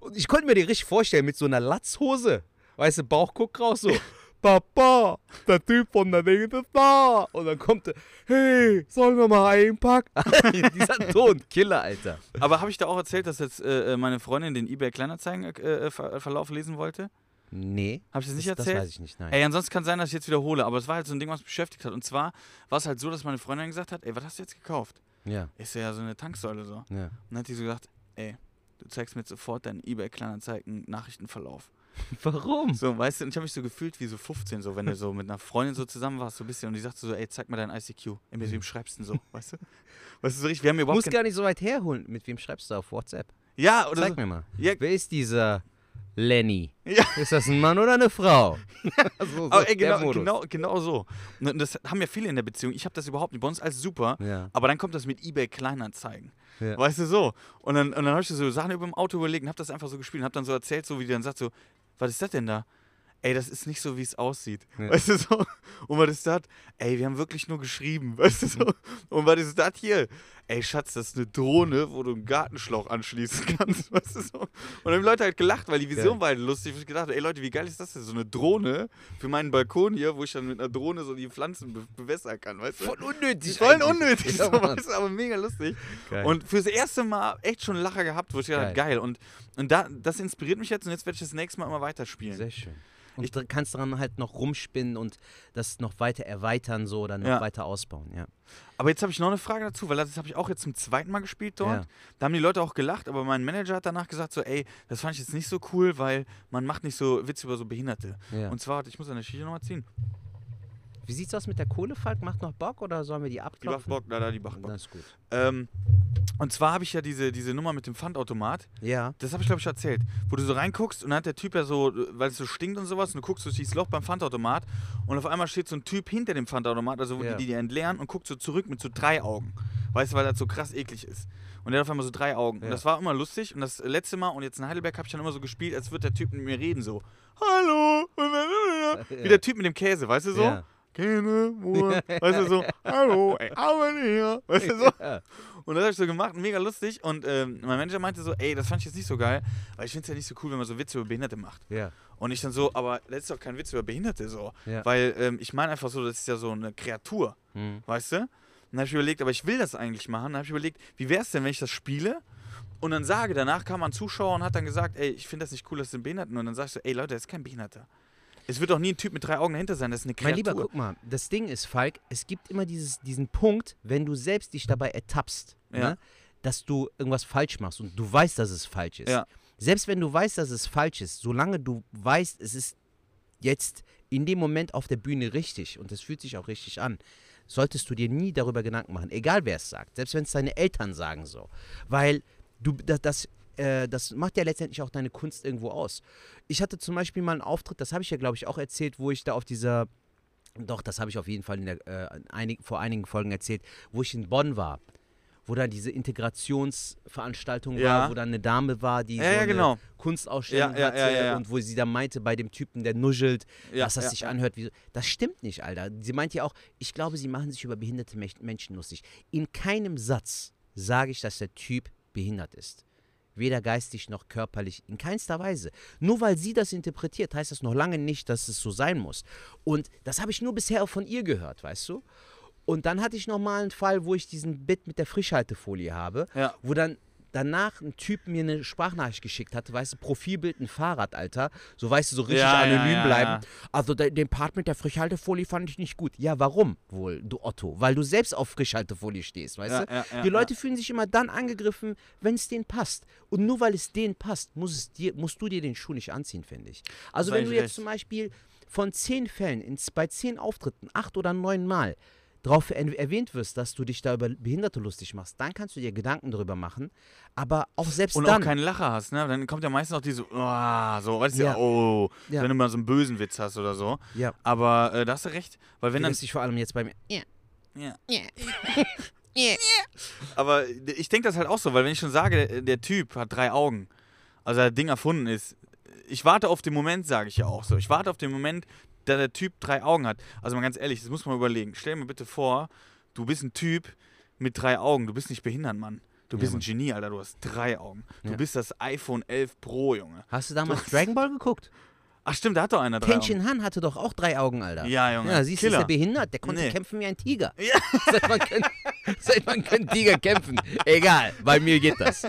Und ich konnte mir den richtig vorstellen mit so einer Latzhose. Weißt du, Bauch guckt raus so. Papa, der Typ von der Ding ist da. Und dann kommt er, hey, sollen wir mal einpacken? Dieser Ton, Killer, Alter. Aber habe ich da auch erzählt, dass jetzt äh, äh, meine Freundin den eBay Kleinanzeigen-Verlauf lesen wollte? Nee. Habe ich das nicht das, erzählt? Das weiß ich nicht, nein. Ey, ansonsten kann sein, dass ich jetzt wiederhole, aber es war halt so ein Ding, was mich beschäftigt hat. Und zwar war es halt so, dass meine Freundin gesagt hat, ey, was hast du jetzt gekauft? Ja, Ich so, ja, so eine Tanksäule so. ja. Und dann hat die so gesagt, ey, du zeigst mir jetzt sofort deinen eBay Kleinanzeigen Nachrichtenverlauf. Warum? So, weißt du, und ich habe mich so gefühlt wie so 15, so wenn du so mit einer Freundin so zusammen warst, so ein bisschen und die sagt so, ey, zeig mal dein ICQ. Ey, mit wem schreibst du denn so, weißt du? Weißt du, so richtig, wir haben überhaupt Muss kein, gar nicht so weit herholen. Mit wem schreibst du auf WhatsApp? Ja, oder Zeig so, mir mal. Ja. Wer ist dieser Lenny? Ja. Ist das ein Mann oder eine Frau? so, so aber ey, genau, genau, genau so. Und das haben ja viele in der Beziehung. Ich habe das überhaupt nicht. Bei uns alles super. Ja. Aber dann kommt das mit eBay Kleinanzeigen. Ja. Weißt du so? Und dann, und dann habe ich so Sachen über dem Auto überlegt und habe das einfach so gespielt und habe dann so erzählt, so wie die dann sagt, so, was ist das denn da? Ey, das ist nicht so, wie es aussieht. Ja. Weißt du so? Und was ist das? Ey, wir haben wirklich nur geschrieben. Weißt du so? Und was ist das hier? Ey, Schatz, das ist eine Drohne, wo du einen Gartenschlauch anschließen kannst. Weißt du so? Und dann haben die Leute halt gelacht, weil die Vision Geil. war halt lustig. Ich gedacht, ey Leute, wie geil ist das denn? So eine Drohne für meinen Balkon hier, wo ich dann mit einer Drohne so die Pflanzen be bewässern kann. Weißt du? Voll unnötig. Voll unnötig, Ja, so, weißt du, aber mega lustig. Geil. Und fürs erste Mal echt schon einen Lacher gehabt, wo ich gedacht habe, geil. Und, und da, das inspiriert mich jetzt und jetzt werde ich das nächste Mal immer weiterspielen. Sehr schön. Und du kannst daran halt noch rumspinnen und das noch weiter erweitern so oder noch Ja. weiter ausbauen, ja. Aber jetzt habe ich noch eine Frage dazu, weil das habe ich auch jetzt zum zweiten Mal gespielt dort. Ja. Da haben die Leute auch gelacht, aber mein Manager hat danach gesagt so, ey, das fand ich jetzt nicht so cool, weil man macht nicht so Witze über so Behinderte. ja. Und zwar, ich muss an der Schiene nochmal ziehen. Wie sieht's aus mit der Kohle, Falk? Macht noch Bock oder sollen wir die Die macht abklopfen? Bock, da, da, die macht Bock. Das ist gut. Ähm, und zwar habe ich ja diese, diese Nummer mit dem Pfandautomat. Ja. Das habe ich, glaube ich, erzählt. Wo du so reinguckst und dann hat der Typ ja so, weil es so stinkt und sowas, und du guckst durch dieses Loch beim Pfandautomat und auf einmal steht so ein Typ hinter dem Pfandautomat, also wo Ja. die die entleeren und guckt so zurück mit so drei Augen. Weißt du, weil das so krass eklig ist. Und der hat auf einmal so drei Augen. Und Ja. das war immer lustig. Und das letzte Mal, und jetzt in Heidelberg, habe ich dann immer so gespielt, als würde der Typ mit mir reden, so. Hallo! Und Wie der Typ mit dem Käse, weißt du so? Ja. Keine Uhr. Weißt du so, hallo, ey, aber hier. Weißt du so? Und das habe ich so gemacht, mega lustig. Und ähm, mein Manager meinte so, ey, das fand ich jetzt nicht so geil, weil ich finde es ja nicht so cool, wenn man so Witze über Behinderte macht. Ja. Und ich dann so, aber das ist doch kein Witz über Behinderte so. Ja. Weil ähm, ich meine einfach so, das ist ja so eine Kreatur, Hm. weißt du? Und dann habe ich überlegt, aber ich will das eigentlich machen. Dann habe ich überlegt, wie wäre es denn, wenn ich das spiele? Und dann sage, danach kam ein Zuschauer und hat dann gesagt, ey, ich finde das nicht cool, das sind Behinderten. Und dann sag ich so, ey Leute, das ist kein Behinderter. Es wird doch nie ein Typ mit drei Augen dahinter sein, das ist eine Kreatur. Mein Lieber, guck mal, das Ding ist, Falk, es gibt immer dieses, diesen Punkt, wenn du selbst dich dabei ertappst, Ja. ne, dass du irgendwas falsch machst und du weißt, dass es falsch ist. Ja. Selbst wenn du weißt, dass es falsch ist, solange du weißt, es ist jetzt in dem Moment auf der Bühne richtig und es fühlt sich auch richtig an, solltest du dir nie darüber Gedanken machen, egal wer es sagt, selbst wenn es deine Eltern sagen so, weil du das, das äh, das macht ja letztendlich auch deine Kunst irgendwo aus. Ich hatte zum Beispiel mal einen Auftritt, das habe ich ja glaube ich auch erzählt, wo ich da auf dieser doch, das habe ich auf jeden Fall in der, äh, in einig, vor einigen Folgen erzählt, wo ich in Bonn war. Wo da diese Integrationsveranstaltung Ja. war, wo dann eine Dame war, die Ja, so ja, eine genau. Kunstausstellung hatte und wo sie dann meinte bei dem Typen, der nuschelt, dass das sich anhört wie so. Das stimmt nicht, Alter. Sie meint ja auch, ich glaube, sie machen sich über behinderte Menschen lustig. In keinem Satz sage ich, dass der Typ behindert ist. Weder geistig noch körperlich, in keinster Weise. Nur weil sie das interpretiert, heißt das noch lange nicht, dass es so sein muss. Und das habe ich nur bisher auch von ihr gehört, weißt du? Und dann hatte ich nochmal einen Fall, wo ich diesen Bit mit der Frischhaltefolie habe, Ja. wo dann danach ein Typ mir eine Sprachnachricht geschickt hat, weißt du, Profilbild, ein Fahrrad, Alter. So, weißt du, so richtig Ja, anonym ja, bleiben. Also de, den Part mit der Frischhaltefolie fand ich nicht gut. Ja, warum wohl, du Otto? Weil du selbst auf Frischhaltefolie stehst, weißt du? Die Leute fühlen sich immer dann angegriffen, wenn es denen passt. Und nur weil es denen passt, muss es dir, musst du dir den Schuh nicht anziehen, finde ich. Also Hast wenn du jetzt recht. zum Beispiel von zehn Fällen, in, bei zehn Auftritten, acht oder neun Mal, darauf er erwähnt wirst, dass du dich da über Behinderte lustig machst, dann kannst du dir Gedanken darüber machen. Aber auch selbst Und dann. auch keinen Lacher hast, ne? Dann kommt ja meistens auch diese, oh, so, weißt du, Ja. oh, Ja. wenn du mal so einen bösen Witz hast oder so. ja, Aber äh, da hast du recht, weil wenn wenn dann. das sich vor allem jetzt bei mir. Ja, Ja. ja. Aber ich denke das halt auch so, weil wenn ich schon sage, der, der Typ hat drei Augen, also er Ding erfunden ist, ich warte auf den Moment, sage ich ja auch so. Ich warte auf den Moment, da der Typ drei Augen hat. Also mal ganz ehrlich, das muss man überlegen. Stell dir mal bitte vor, du bist ein Typ mit drei Augen. Du bist nicht behindert, Mann. Du Ja, bist Mann. ein Genie, Alter. Du hast drei Augen. Du Ja. bist das iPhone 11 Pro, Junge. Hast du damals Dragon Ball geguckt? Ach stimmt, da hat doch einer drei Ten Augen. Han hatte doch auch drei Augen, Alter. Ja, Junge. Ja, siehst du, ist der behindert? Der konnte Nee. kämpfen wie ein Tiger. Ja. Seit wann können, Tiger kämpfen? Egal, bei mir geht das.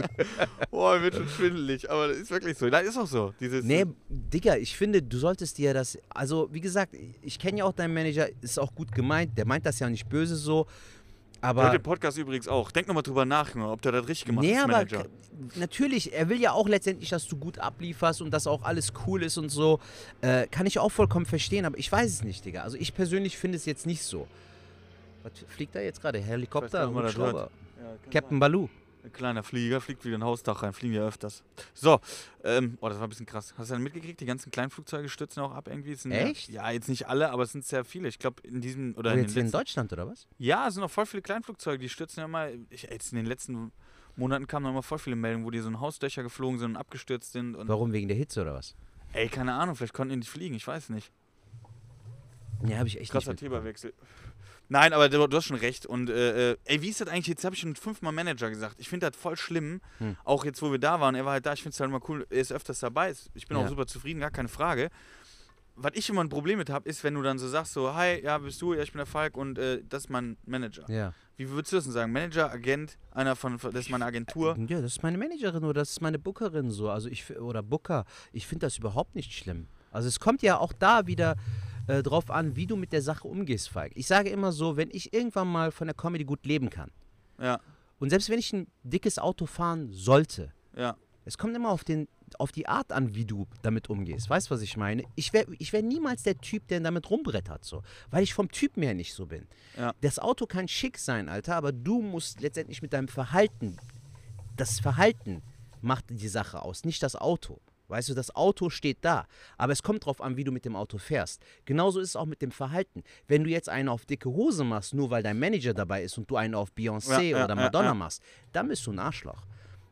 Boah, wird schon schwindelig. Aber das ist wirklich so. Das ist auch so. Dieses, Nee, Digga, ich finde, du solltest dir das. Also, wie gesagt, ich kenne ja auch deinen Manager, ist auch gut gemeint. Der meint das ja nicht böse so. Hört Aber. den Podcast übrigens auch. Denk nochmal drüber nach, ob der das richtig gemacht Nee, hat, aber Manager. natürlich, er will ja auch letztendlich, dass du gut ablieferst und dass auch alles cool ist und so. Äh, kann ich auch vollkommen verstehen, aber ich weiß es nicht, Digga. Also ich persönlich finde es jetzt nicht so. Was fliegt da jetzt gerade? Helikopter, nicht, Hubschrauber? Ja, Captain Baloo. Ein kleiner Flieger fliegt wieder in ein Hausdach rein, fliegen ja öfters. So, ähm, oh, das war ein bisschen krass. Hast du dann mitgekriegt? Die ganzen Kleinflugzeuge stürzen auch ab irgendwie. Echt? Ja, ja, jetzt nicht alle, aber es sind sehr viele. Ich glaube, in diesem oder in jetzt in Deutschland oder was? Ja, es sind noch voll viele Kleinflugzeuge, die stürzen ja mal. Ich, jetzt in den letzten Monaten kamen noch mal voll viele Meldungen, wo die so in Hausdächer geflogen sind und abgestürzt sind. Und, Warum? Wegen der Hitze oder was? ey, keine Ahnung, vielleicht konnten die nicht fliegen, ich weiß nicht. Ja, habe ich echt Krasser nicht. Mit. Themawechsel. Nein, aber du, du hast schon recht. Und äh, äh, ey, wie ist das eigentlich? Jetzt habe ich schon fünfmal Manager gesagt. Ich finde das voll schlimm. Hm. Auch jetzt, wo wir da waren, er war halt da. Ich finde es halt immer cool, er ist öfters dabei. Ist- Ich bin Ja. auch super zufrieden, gar keine Frage. Was ich immer ein Problem mit habe, ist, wenn du dann so sagst, so, hi, ja, bist du, ja, ich bin der Falk und äh, das ist mein Manager. Ja. Wie würdest du das denn sagen? Manager, Agent, einer von, das ist meine Agentur. Ja, das ist meine Managerin oder das ist meine Bookerin so. Also ich oder Booker. Ich finde das überhaupt nicht schlimm. Also es kommt ja auch da wieder äh, drauf an, wie du mit der Sache umgehst, Falk. Ich sage immer so, wenn ich irgendwann mal von der Comedy gut leben kann Ja, und selbst wenn ich ein dickes Auto fahren sollte, ja. es kommt immer auf, den, auf die Art an, wie du damit umgehst. Weißt du, was ich meine? Ich wäre ich wär niemals der Typ, der damit rumbrettert, so. Weil ich vom Typ her nicht so bin. Ja. Das Auto kann schick sein, Alter, aber du musst letztendlich mit deinem Verhalten, das Verhalten macht die Sache aus, nicht das Auto. Weißt du, das Auto steht da, aber es kommt drauf an, wie du mit dem Auto fährst. Genauso ist es auch mit dem Verhalten. Wenn du jetzt einen auf dicke Hose machst, nur weil dein Manager dabei ist und du einen auf Beyoncé Ja, oder ja, Madonna ja. machst, dann bist du ein Arschloch.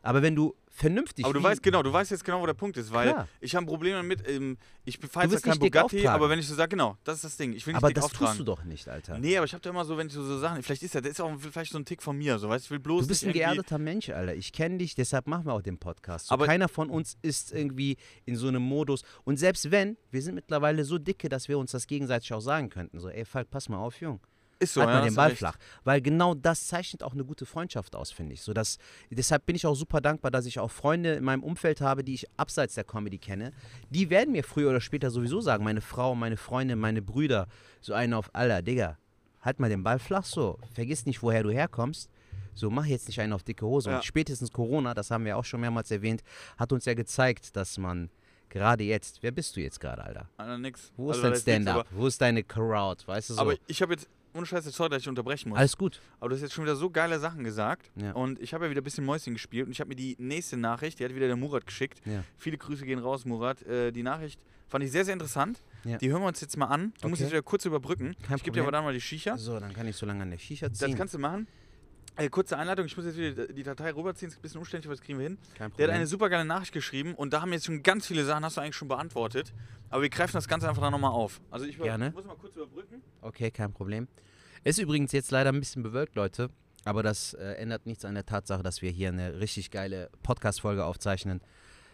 Aber wenn du vernünftig Aber du weißt genau, du weißt jetzt genau, wo der Punkt ist, weil Klar. ich habe ein Problem damit, ähm, ich fahre jetzt kein Bugatti, aber wenn ich so sage, genau, das ist das Ding. Ich will nicht aber dick das auftragen. tust du doch nicht, Alter. Nee, aber ich habe da immer so, wenn ich so, so Sachen, vielleicht ist ja, das ist auch vielleicht so ein Tick von mir, so, weißt du, ich will bloß Du bist ein geerdeter Mensch, Alter. Ich kenne dich, deshalb machen wir auch den Podcast. So, Aber- keiner von uns ist irgendwie in so einem Modus. Und selbst wenn, wir sind mittlerweile so dicke, dass wir uns das gegenseitig auch sagen könnten. So, ey, Falk, pass mal auf, Jung. Ist so, halt ja, mal den Ball recht. flach. Weil genau das zeichnet auch eine gute Freundschaft aus, finde ich. So, dass, deshalb bin ich auch super dankbar, dass ich auch Freunde in meinem Umfeld habe, die ich abseits der Comedy kenne. Die werden mir früher oder später sowieso sagen, meine Frau, meine Freunde, meine Brüder, so einen auf, Alter, Digga, halt mal den Ball flach so. Vergiss nicht, woher du herkommst. So, mach jetzt nicht einen auf dicke Hose. Ja. Und spätestens Corona, das haben wir auch schon mehrmals erwähnt, hat uns ja gezeigt, dass man gerade jetzt, wer bist du jetzt gerade, Alter? Alter, nix. Wo ist Also, dein Stand-up? Wo ist deine Crowd? Weißt du so? Aber ich habe jetzt, ohne Scheiße, sorry, dass ich unterbrechen muss. Alles gut. Aber du hast jetzt schon wieder so geile Sachen gesagt. Ja. Und ich habe ja wieder ein bisschen Mäuschen gespielt. Und ich habe mir die nächste Nachricht, die hat wieder der Murat geschickt. Ja. Viele Grüße gehen raus, Murat. Äh, die Nachricht fand ich sehr, sehr interessant. Ja. Die hören wir uns jetzt mal an. Du musst Okay. jetzt wieder kurz überbrücken. Kein ich gebe dir aber dann mal die Shisha. So, dann kann ich so lange an der Shisha ziehen. Das kannst du machen. Äh, kurze Einleitung, ich muss jetzt wieder die Datei rüberziehen, ist ein bisschen umständlich, aber das kriegen wir hin. Kein Der hat Problem. eine super geile Nachricht geschrieben und da haben jetzt schon ganz viele Sachen, hast du eigentlich schon beantwortet. Aber wir greifen das Ganze einfach dann nochmal auf. Also ich, Gerne. muss mal kurz überbrücken. Okay, kein Problem. Ist übrigens jetzt leider ein bisschen bewölkt, Leute. Aber das äh, ändert nichts an der Tatsache, dass wir hier eine richtig geile Podcast-Folge aufzeichnen.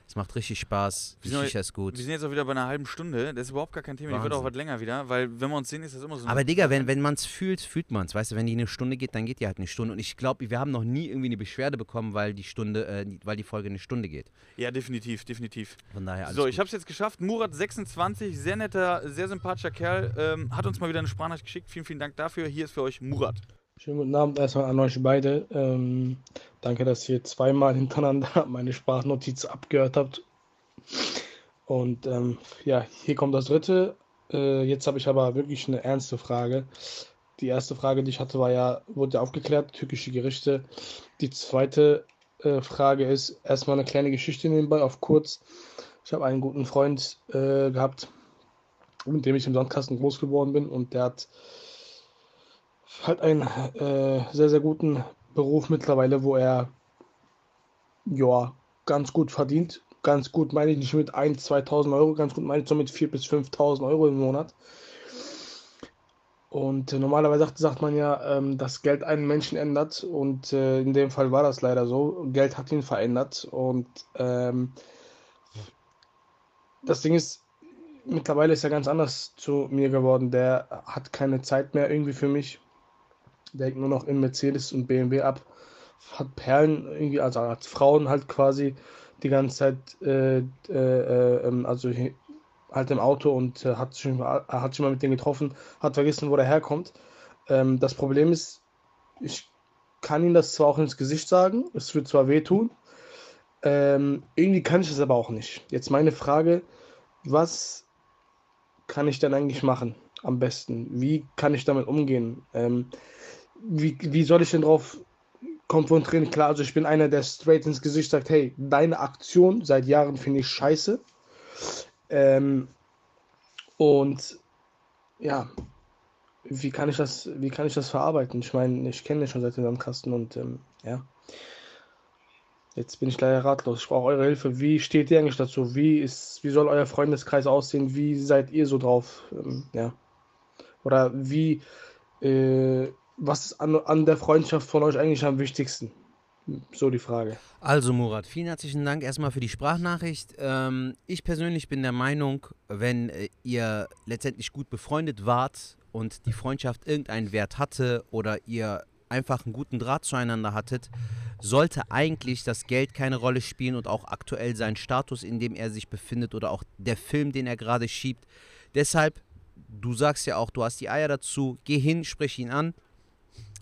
Es macht richtig Spaß. Die Wir sind Shisha ist gut. Wir sind jetzt auch wieder bei einer halben Stunde. Das ist überhaupt gar kein Thema. Die wird auch Wahnsinn. was länger wieder, weil wenn wir uns sehen, ist das immer so. Aber Digga, wenn, wenn man es fühlt, fühlt man es. Weißt du, wenn die eine Stunde geht, dann geht die halt eine Stunde. Und ich glaube, wir haben noch nie irgendwie eine Beschwerde bekommen, weil die Stunde, äh, weil die Folge eine Stunde geht. Ja, definitiv, definitiv. Von daher alles so, gut. ich habe es jetzt geschafft. Murat 26, sehr netter, sehr sympathischer Kerl, ähm, hat uns mal wieder eine Sprachnachricht geschickt. Vielen, vielen Dank dafür. Hier ist für euch Murat. Schönen guten Abend erstmal an euch beide. Ähm, danke, dass ihr zweimal hintereinander meine Sprachnotiz abgehört habt. Und ähm, ja, hier kommt das dritte. Äh, jetzt habe ich aber wirklich eine ernste Frage. die erste Frage, die ich hatte, war ja, wurde ja aufgeklärt, türkische Gerichte. Die zweite äh, Frage ist erstmal eine kleine Geschichte nebenbei, auf kurz. Ich habe einen guten Freund äh, gehabt, mit dem ich im Sandkasten groß geworden bin und der hat halt einen äh, sehr, sehr guten Beruf mittlerweile, wo er ja ganz gut verdient. Ganz gut meine ich nicht mit 1.000, 2.000 Euro, ganz gut meine ich so mit 4.000 bis 5.000 Euro im Monat. Und äh, normalerweise sagt, sagt man ja, ähm, dass Geld einen Menschen ändert und äh, in dem Fall war das leider so. Geld hat ihn verändert und ähm, das Ding ist, mittlerweile ist er ganz anders zu mir geworden. Der hat keine Zeit mehr irgendwie für mich. Der hängt nur noch in Mercedes und BMW ab. Hat Perlen irgendwie, also als Frauen halt quasi die ganze Zeit, äh, äh, äh, also halt im Auto und äh, hat, sich mal, hat sich mal mit denen getroffen, hat vergessen, wo der herkommt. Ähm, das Problem ist, ich kann ihm das zwar auch ins Gesicht sagen, es wird zwar wehtun, ähm, irgendwie kann ich es aber auch nicht. Jetzt meine Frage, was kann ich denn eigentlich machen am besten? Wie kann ich damit umgehen? Ähm, wie, wie soll ich denn drauf konfrontieren? Klar, also ich bin einer, der straight ins Gesicht sagt, hey, deine Aktion seit Jahren finde ich scheiße. Ähm, und ja, wie kann ich das, wie kann ich das verarbeiten? Ich meine, ich kenne dich schon seit dem Sandkasten und ähm, ja. Jetzt bin ich leider ratlos. Ich brauche eure Hilfe. Wie steht ihr eigentlich dazu? Wie ist, wie soll euer Freundeskreis aussehen? Wie seid ihr so drauf? Ähm, ja. Oder wie, äh, was ist an, an der Freundschaft von euch eigentlich am wichtigsten? So die Frage. Also Murat, vielen herzlichen Dank erstmal für die Sprachnachricht. Ähm, ich persönlich bin der Meinung, wenn äh, ihr letztendlich gut befreundet wart und die Freundschaft irgendeinen Wert hatte oder ihr einfach einen guten Draht zueinander hattet, sollte eigentlich das Geld keine Rolle spielen und auch aktuell sein Status, in dem er sich befindet oder auch der Film, den er gerade schiebt. Deshalb, du sagst ja auch, du hast die Eier dazu, geh hin, sprich ihn an.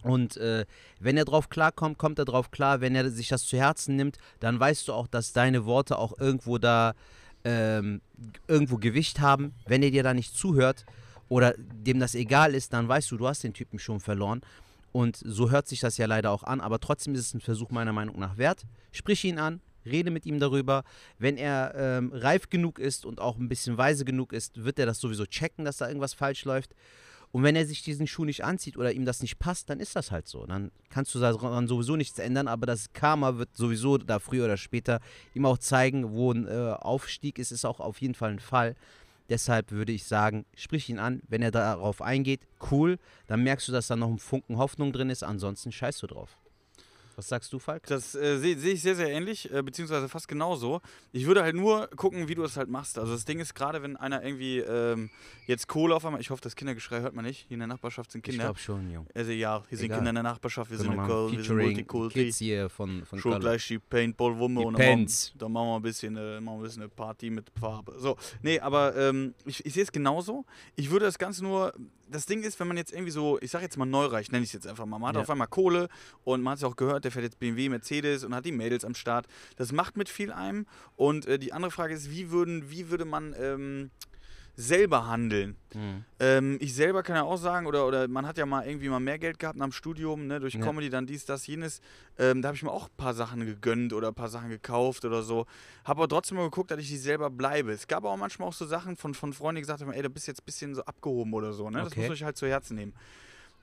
Und äh, wenn er drauf klarkommt, kommt er drauf klar. Wenn er sich das zu Herzen nimmt, dann weißt du auch, dass deine Worte auch irgendwo da ähm, irgendwo Gewicht haben. Wenn er dir da nicht zuhört oder dem das egal ist, dann weißt du, du hast den Typen schon verloren. Und so hört sich das ja leider auch an. Aber trotzdem ist es ein Versuch meiner Meinung nach wert. Sprich ihn an, rede mit ihm darüber. Wenn er ähm, reif genug ist und auch ein bisschen weise genug ist, wird er das sowieso checken, dass da irgendwas falsch läuft. Und wenn er sich diesen Schuh nicht anzieht oder ihm das nicht passt, dann ist das halt so. Dann kannst du daran sowieso nichts ändern, aber das Karma wird sowieso da früher oder später ihm auch zeigen, wo ein äh, Aufstieg ist, ist auch auf jeden Fall ein Fall. Deshalb würde ich sagen, sprich ihn an. Wenn er darauf eingeht, cool. Dann merkst du, dass da noch ein Funken Hoffnung drin ist. Ansonsten scheißt du drauf. Was sagst du, Falk? Das äh, sehe seh ich sehr, sehr ähnlich, äh, beziehungsweise fast genauso. Ich würde halt nur gucken, wie du es halt machst. Also das Ding ist, gerade wenn einer irgendwie ähm, jetzt Kohle auf einmal, ich hoffe, das Kindergeschrei hört man nicht. Hier in der Nachbarschaft sind Ich Kinder. glaube schon, Jung. Also ja, hier sind Egal. Kinder in der Nachbarschaft, wir So sind in Köln, wir sind Multikulti. Kids hier von, von Schon gleich die Paintball-Wumme und dann machen, dann machen wir ein bisschen, äh, machen wir ein bisschen eine Party mit Farbe. So, nee, aber ähm, ich, ich sehe es genauso. Ich würde das Ganze nur, das Ding ist, wenn man jetzt irgendwie so, ich sag jetzt mal Neureich, nenne ich es jetzt einfach mal, man hat Ja. auf einmal Kohle und man hat es ja auch gehört, der fährt jetzt BMW, Mercedes und hat die Mädels am Start. Das macht mit viel einem. Und äh, die andere Frage ist, wie, würden, wie würde man ähm, selber handeln? Mhm. Ähm, ich selber kann ja auch sagen, oder, oder man hat ja mal irgendwie mal mehr Geld gehabt nach dem Studium, ne, durch Ja. Comedy, dann dies, das, jenes. Ähm, da habe ich mir auch ein paar Sachen gegönnt oder ein paar Sachen gekauft oder so. Habe aber trotzdem mal geguckt, dass ich die selber bleibe. Es gab aber auch manchmal auch so Sachen von, von Freunden, die gesagt haben, ey, du bist jetzt ein bisschen so abgehoben oder so. Ne? Das Okay. muss ich halt zu Herzen nehmen.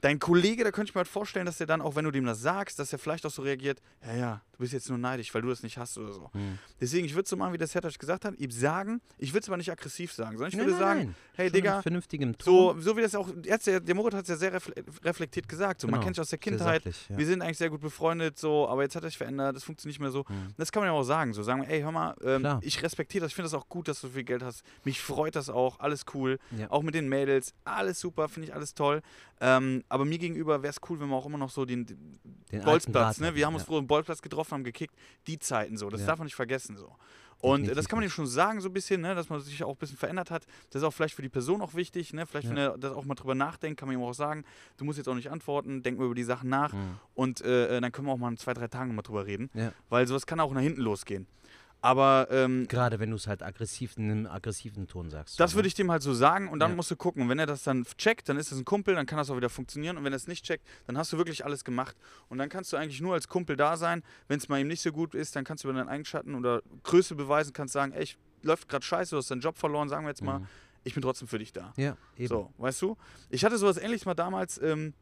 Dein Kollege, da könnte ich mir halt vorstellen, dass der dann, auch wenn du dem das sagst, dass er vielleicht auch so reagiert, ja, ja, du bist jetzt nur neidisch, weil du das nicht hast oder so. Mhm. Deswegen, ich würde so machen, wie der Sertac gesagt hat, ihm sagen, ich würde es aber nicht aggressiv sagen, sondern ich Nein, würde nein, sagen, nein. hey Schon Digga, vernünftigem so, Ton. so wie das auch, ja, der Moritz hat es ja sehr refle reflektiert gesagt. So, Man Genau, kennt sich aus der Kindheit, sachlich, ja. wir sind eigentlich sehr gut befreundet, so, aber jetzt hat er sich verändert, das funktioniert nicht mehr so. Mhm. Das kann man ja auch sagen. So sagen wir, ey, hör mal, ähm, ich respektiere das, ich finde das auch gut, dass du so viel Geld hast. Mich freut das auch, alles cool. Ja. Auch mit den Mädels, alles super, finde ich alles toll. Ähm, aber mir gegenüber wäre es cool, wenn wir auch immer noch so den, den Bolzplatz, ne? Wir haben uns ja. früher im Bolzplatz getroffen, haben gekickt, die Zeiten so. Das Ja. darf man nicht vergessen so. Und äh, das kann man ihm schon sagen, so ein bisschen, ne, dass man sich auch ein bisschen verändert hat. Das ist auch vielleicht für die Person auch wichtig. Ne? Vielleicht, wenn Ja. er das auch mal drüber nachdenkt, kann man ihm auch sagen, du musst jetzt auch nicht antworten, denk mal über die Sachen nach. Mhm. Und äh, äh, dann können wir auch mal in zwei, drei Tagen mal drüber reden. Ja. Weil sowas kann auch nach hinten losgehen. Aber ähm, Gerade wenn du es halt aggressiv in einem aggressiven Ton sagst. das würde ich dem halt so sagen und dann Ja. musst du gucken. Und wenn er das dann checkt, dann ist das ein Kumpel, dann kann das auch wieder funktionieren. Und wenn er es nicht checkt, dann hast du wirklich alles gemacht. Und dann kannst du eigentlich nur als Kumpel da sein. Wenn es mal ihm nicht so gut ist, dann kannst du über deinen Eigenschatten oder Größe beweisen, kannst sagen, ey, ich läuft gerade scheiße, du hast deinen Job verloren, sagen wir jetzt mal, Mhm. ich bin trotzdem für dich da. Ja, eben. So, weißt du? Ich hatte sowas ähnliches mal damals, ähm,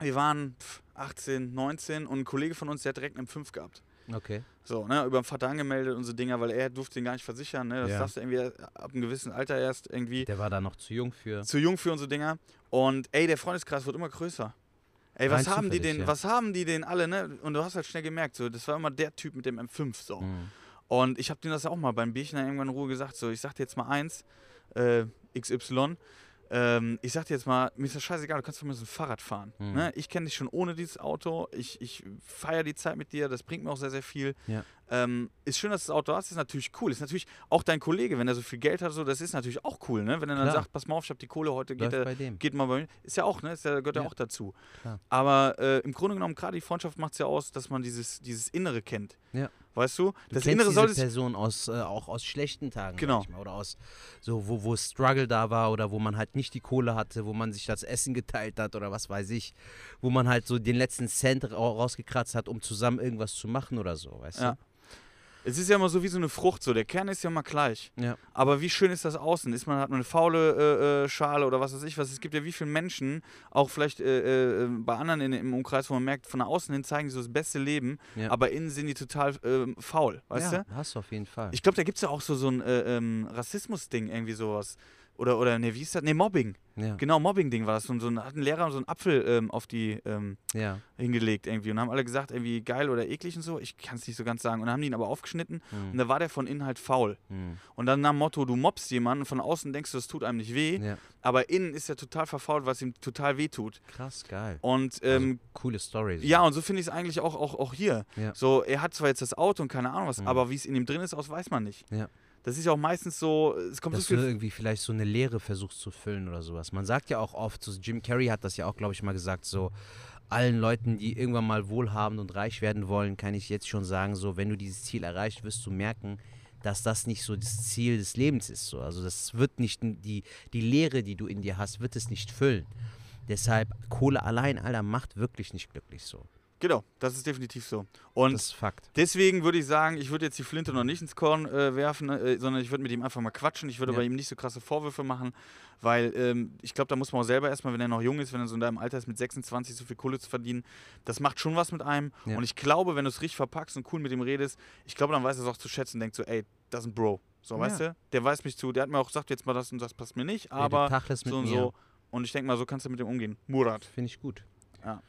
wir waren pf, 18, 19 und ein Kollege von uns, der hat direkt einen M5 gehabt. Okay. So, ne, über den Vater angemeldet und so Dinger, weil er durfte ihn gar nicht versichern, ne? Das Ja. darfst du irgendwie ab einem gewissen Alter erst irgendwie Der war da noch zu jung für. zu jung für und so Dinger. Und ey, der Freundeskreis wird immer größer. Ey, was Rein haben die denn, ja. was haben die denn alle, ne? Und du hast halt schnell gemerkt, so, das war immer der Typ mit dem M5 so. Mhm. Und ich habe denen das auch mal beim Bierchen irgendwann in Ruhe gesagt, so, ich sag dir jetzt mal eins, äh, XY, ähm, ich sag dir jetzt mal, mir ist das scheißegal, du kannst von mir so ein Fahrrad fahren. Mhm. Ne? Ich kenne dich schon ohne dieses Auto, ich, ich feiere die Zeit mit dir, das bringt mir auch sehr, sehr viel. Ja. Ähm, ist schön, dass du das Auto hast, ist natürlich cool. Ist natürlich auch dein Kollege, wenn er so viel Geld hat, so, das ist natürlich auch cool, ne? Wenn er dann Klar. sagt, pass mal auf, ich habe die Kohle, heute geht er dem. geht mal bei mir. Ist ja auch, ne? Ist ja, gehört ja, Ja. auch dazu. Klar. Aber äh, im Grunde genommen, gerade die Freundschaft macht es ja aus, dass man dieses, dieses Innere kennt. Ja. Weißt du? Du das Innere diese soll es. Person aus, äh, auch aus schlechten Tagen. Genau. ich Mal, oder aus so, wo, wo Struggle da war oder wo man halt nicht die Kohle hatte, wo man sich das Essen geteilt hat oder was weiß ich. Wo man halt so den letzten Cent ra rausgekratzt hat, um zusammen irgendwas zu machen oder so, weißt Ja. Es ist ja immer so wie so eine Frucht, so der Kern ist ja immer gleich. Ja. Aber wie schön ist das außen? Ist man, hat man eine faule äh, äh, Schale oder was weiß ich was? Es gibt ja wie viele Menschen, auch vielleicht äh, äh, bei anderen in, im Umkreis, wo man merkt, von außen hin zeigen sie so das beste Leben, Ja. aber innen sind die total ähm, faul, weißt ja, du? hast du auf jeden Fall. Ich glaube, da gibt es ja auch so, so ein äh, ähm, Rassismus-Ding, irgendwie sowas. Oder, oder, ne, wie ist das? Ne, Mobbing. ja. Genau, Mobbing-Ding war das. So, ein- so ein, hat ein Lehrer so einen Apfel ähm, auf die ähm, ja. hingelegt irgendwie und haben alle gesagt, irgendwie geil oder eklig und so. Ich kann es nicht so ganz sagen. Und dann haben die ihn aber aufgeschnitten und Hm. da war der von innen halt faul. Hm. Und dann nach dem Motto, du mobst jemanden und von außen denkst du, das tut einem nicht weh, ja. aber innen ist er total verfault, was ihm total weh tut. Krass, geil. Und ähm, also, coole Story. so. ja, und so finde ich es eigentlich auch, auch, auch hier. So, er hat zwar jetzt das Auto und keine Ahnung was, Mhm. aber wie es in ihm drin ist, aus weiß man nicht. Ja. Das ist ja auch meistens so, es kommt dass so du irgendwie vielleicht so eine Leere versuchst zu füllen oder sowas. Man sagt ja auch oft, so Jim Carrey hat das ja auch, glaube ich, mal gesagt, so allen Leuten, die irgendwann mal wohlhabend und reich werden wollen, kann ich jetzt schon sagen, so wenn du dieses Ziel erreicht, wirst du merken, dass das nicht so das Ziel des Lebens ist. So. Also das wird nicht die, die Leere, die du in dir hast, wird es nicht füllen. Deshalb, Kohle allein, Alter, macht wirklich nicht glücklich so. Genau, das ist definitiv so. Und Das ist Fakt. Deswegen würde ich sagen, ich würde jetzt die Flinte noch nicht ins Korn äh, werfen, äh, sondern ich würde mit ihm einfach mal quatschen. Ich würde Ja. bei ihm nicht so krasse Vorwürfe machen, weil ähm, ich glaube, da muss man auch selber erstmal, wenn er noch jung ist, wenn er so in deinem Alter ist, mit 26 so viel Kohle zu verdienen, das macht schon was mit einem. Ja. Und ich glaube, wenn du es richtig verpackst und cool mit ihm redest, ich glaube, dann weiß er es auch zu schätzen und denkt so, ey, das ist ein Bro. So, Ja. weißt du? Der weiß mich zu, der hat mir auch gesagt, jetzt mal das und das passt mir nicht, aber so und mir. so. Und ich denke mal, so kannst du mit ihm umgehen. Murat. Finde ich gut. Ja.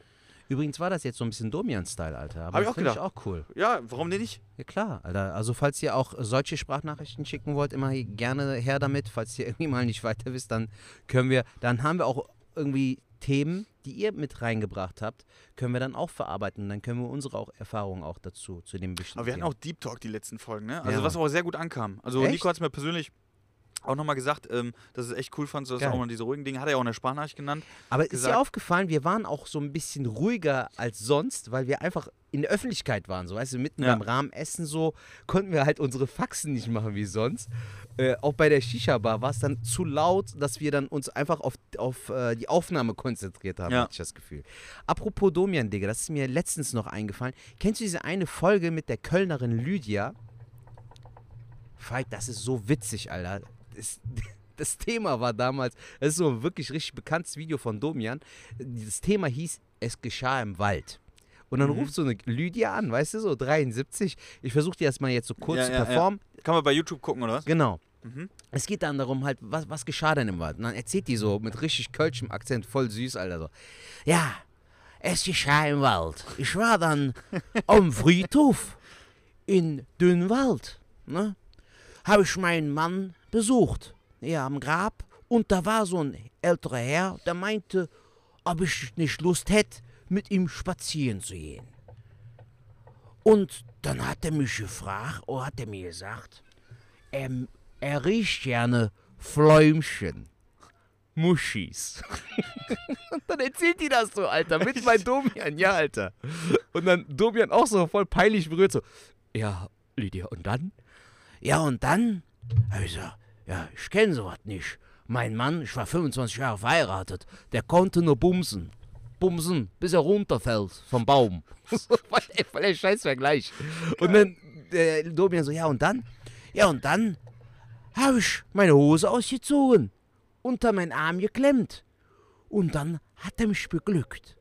Übrigens war das jetzt so ein bisschen Domian-Style, Alter. Aber Hab ich auch finde ich gedacht. auch cool. Ja, warum denn nicht? Ja klar, Alter. Also falls ihr auch solche Sprachnachrichten schicken wollt, immer hier gerne her damit. Falls ihr irgendwie mal nicht weiter wisst, dann können wir, dann haben wir auch irgendwie Themen, die ihr mit reingebracht habt, können wir dann auch verarbeiten. Dann können wir unsere auch Erfahrungen auch dazu, zu dem bestimmten Aber wir hatten Thema. auch Deep Talk die letzten Folgen, ne? Also Ja. was auch sehr gut ankam. Also Echt? Nico hat es mir persönlich auch nochmal gesagt, ähm, dass es echt cool fand, dass Geil. auch mal diese ruhigen Dinge, hat er ja auch in der Sprachnachricht genannt. Aber ist gesagt- dir aufgefallen, wir waren auch so ein bisschen ruhiger als sonst, weil wir einfach in der Öffentlichkeit waren. So, weißt du, mitten Ja. beim Rahmenessen so, konnten wir halt unsere Faxen nicht machen wie sonst. Äh, auch bei der Shisha-Bar war es dann zu laut, dass wir dann uns einfach auf, auf äh, die Aufnahme konzentriert haben, Ja. hatte ich das Gefühl. Apropos Domian, Digga, das ist mir letztens noch eingefallen. Kennst du diese eine Folge mit der Kölnerin Lydia? Falk, das ist so witzig, Alter. Das, das Thema war damals, das ist so ein wirklich richtig bekanntes Video von Domian. Das Thema hieß, es geschah im Wald. Und dann Mhm. ruft so eine Lydia an, weißt du, so 73. Ich versuche dir das mal jetzt so kurz Ja, zu ja, ja. performen. Kann man bei YouTube gucken, oder was? Genau. Mhm. Es geht dann darum, halt, was, was geschah denn im Wald? Und dann erzählt die so mit richtig kölschem Akzent, voll süß, Alter, so. Ja, es geschah im Wald. Ich war dann am Friedhof in Dünnwald, ne? Habe ich meinen Mann besucht, ja, am Grab. Und da war so ein älterer Herr, der meinte, ob ich nicht Lust hätte, mit ihm spazieren zu gehen. Und dann hat er mich gefragt, oder hat er mir gesagt, er, er riecht gerne Fläumchen. Muschis. und dann erzählt die das so, Alter, mit bei Domian, ja, Alter. Und dann Domian auch so voll peinlich berührt, so, ja, Lydia, und dann? Ja, und dann habe ich gesagt, ja, ich kenne sowas nicht. Mein Mann, ich war 25 Jahre verheiratet, der konnte nur bumsen. Bumsen, bis er runterfällt vom Baum. voll, der Scheißvergleich. Und dann der Domian so, ja, und dann? Ja, und dann habe ich meine Hose ausgezogen, unter meinen Arm geklemmt. Und dann hat er mich beglückt.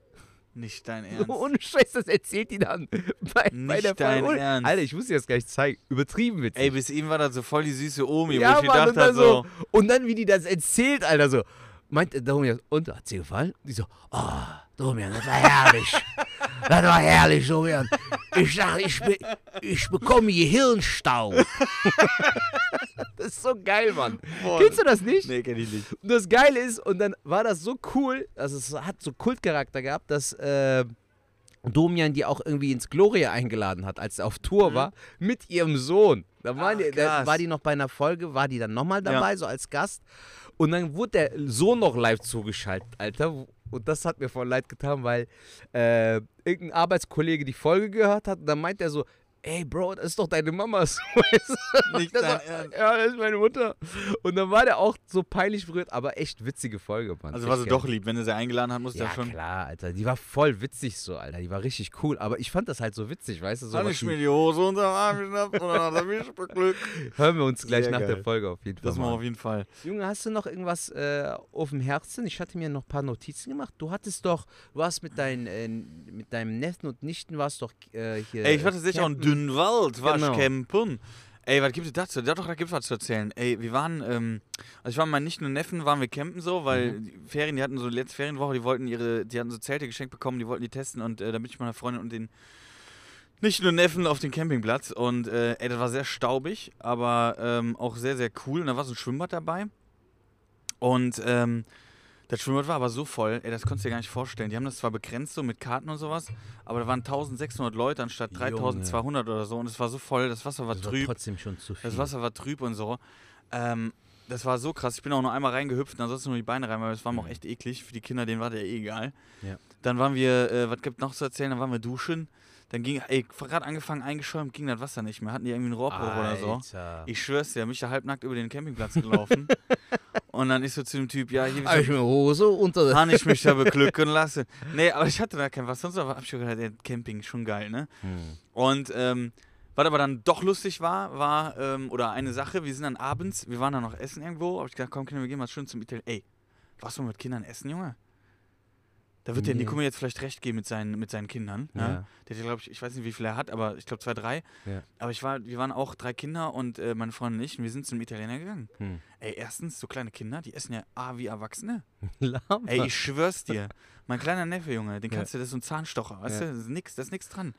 Nicht dein Ernst. Ohne Scheiß, das erzählt die dann bei, bei Nicht der dein Folge. Ernst. Alter, ich muss dir das gleich zeigen. Übertrieben witzig. Ey, bis eben war das so voll die süße Omi, wo ja, ich Mann, gedacht habe, so. Und dann, wie die das erzählt, Alter, so. Meint der Domian, und, hat sie gefallen? Die so, oh, Domian, das war herrlich. das war herrlich, Domian. Ich sag, ich, be ich bekomme Gehirnstau. das ist so geil, Mann. Boah. Kennst du das nicht? Nee, kenn ich nicht. Und das Geile ist, und dann war das so cool, also es hat so Kultcharakter gehabt, dass äh, Domian die auch irgendwie ins Gloria eingeladen hat, als er auf Tour war, mit ihrem Sohn. Da, waren Mhm. Ach, die, da war die noch bei einer Folge, war die dann nochmal Ja. dabei, so als Gast. Und dann wurde der Sohn noch live zugeschaltet, Alter. Und das hat mir voll leid getan, weil äh, irgendein Arbeitskollege die Folge gehört hat und dann meint er so, ey Bro, das ist doch deine Mama. So? Nicht dein so, Ernst. Ja, das ist meine Mutter. Und dann war der auch so peinlich berührt, aber echt witzige Folge, Mann. Also war sie doch lieb, wenn du sie eingeladen hast, musst du Ja, ja schon. klar, Alter. Die war voll witzig so, Alter. Die war richtig cool. Aber ich fand das halt so witzig, weißt du? So was ich mir die Hose unter den Arm geschnappt und dann hat er mich beglückt. Hören wir uns gleich Sehr nach geil. der Folge auf jeden Fall. Das machen wir auf jeden Fall. Junge, hast du noch irgendwas äh, auf dem Herzen? Ich hatte mir noch ein paar Notizen gemacht. Du hattest doch, du warst mit, deinen, äh, mit deinem Neffen und Nichten, warst doch äh, hier. Ey, ich war tatsächlich auch in campen. Dünnwald, war Genau. Ey, was gibt es dazu? Ja, doch, da gibt es was zu erzählen. Ey, wir waren, ähm, also ich war mit meinen Nichten und Neffen, waren wir campen so, weil Mhm. die Ferien, die hatten so letzte Ferienwoche, die wollten ihre, die hatten so Zelte geschenkt bekommen, die wollten die testen und äh, da bin ich mit meiner Freundin und den Nichten und Neffen auf den Campingplatz und äh, ey, das war sehr staubig, aber ähm, auch sehr, sehr cool. Und da war so ein Schwimmbad dabei und ähm, das Schwimmbad war aber so voll, ey, das konntest du dir gar nicht vorstellen. Die haben das zwar begrenzt so mit Karten und sowas, aber da waren 1600 Leute anstatt Junge. 3200 oder so und es war so voll, das Wasser war Das war trüb, trotzdem schon zu viel. das Wasser war trüb und so. Ähm, das war so krass. Ich bin auch nur einmal reingehüpft und ansonsten nur die Beine rein, weil es war mir auch echt eklig. Für die Kinder, denen war der eh egal. Ja. Dann waren wir, äh, was gibt noch zu erzählen? Dann waren wir duschen. Dann ging, ey, gerade angefangen eingeschäumt, ging das Wasser nicht mehr. Hatten die irgendwie einen Rohrbruch oder so. Ich schwör's dir, mich da halbnackt über den Campingplatz gelaufen. und dann ist so zu dem Typ, ja, hier Habe ich mir Hose unter kann ich mich da beglücken lassen. Nee, aber ich hatte da kein Wasser. Sonst aber hab ich schon gedacht, ey, Camping ist schon geil, ne? Hm. Und ähm, was aber dann doch lustig war, war, ähm, oder eine Sache, wir sind dann abends, wir waren dann noch essen irgendwo, hab ich gedacht, komm, Kinder, wir gehen mal schön zum Italien. Ey, warst du mal mit Kindern essen, Junge? Da wird der. Nico mir jetzt vielleicht recht geben mit seinen, mit seinen Kindern. Ja. Ja. Der hat, glaube ich, ich weiß nicht, wie viel er hat, aber ich glaube zwei, drei. Ja. Aber ich war, wir waren auch drei Kinder und äh, meine Freundin und ich und wir sind zum Italiener gegangen. Hm. Ey, erstens, so kleine Kinder, die essen ja A wie Erwachsene. Lama. Ey, ich schwör's dir. Mein kleiner Neffe, Junge, den Ja. kannst du, das ist so ein Zahnstocher, weißt Ja. du? Das ist nix, da ist nix dran.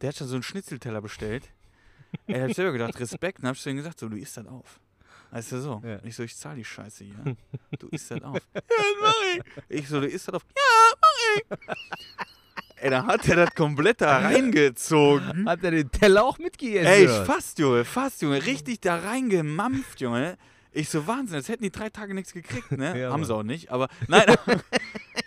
Der hat schon so einen Schnitzelteller bestellt. Ey, hab ich selber gedacht, Respekt. Dann hab ich zu ihm gesagt, so, du isst das auf. Weißt du so? Ja. Ich so, ich zahl die Scheiße hier. Du isst das auf. ja, das mach ich. Ich so, du isst das auf. Ja, mach ich. Ey, dann hat er das komplett da reingezogen. Hat er den Teller auch mitgegessen? Ey, fast, Junge, fast, Junge. Richtig da reingemampft, Junge. Ich so, Wahnsinn, als hätten die drei Tage nichts gekriegt, ne? Ja, haben sie auch nicht, aber nein,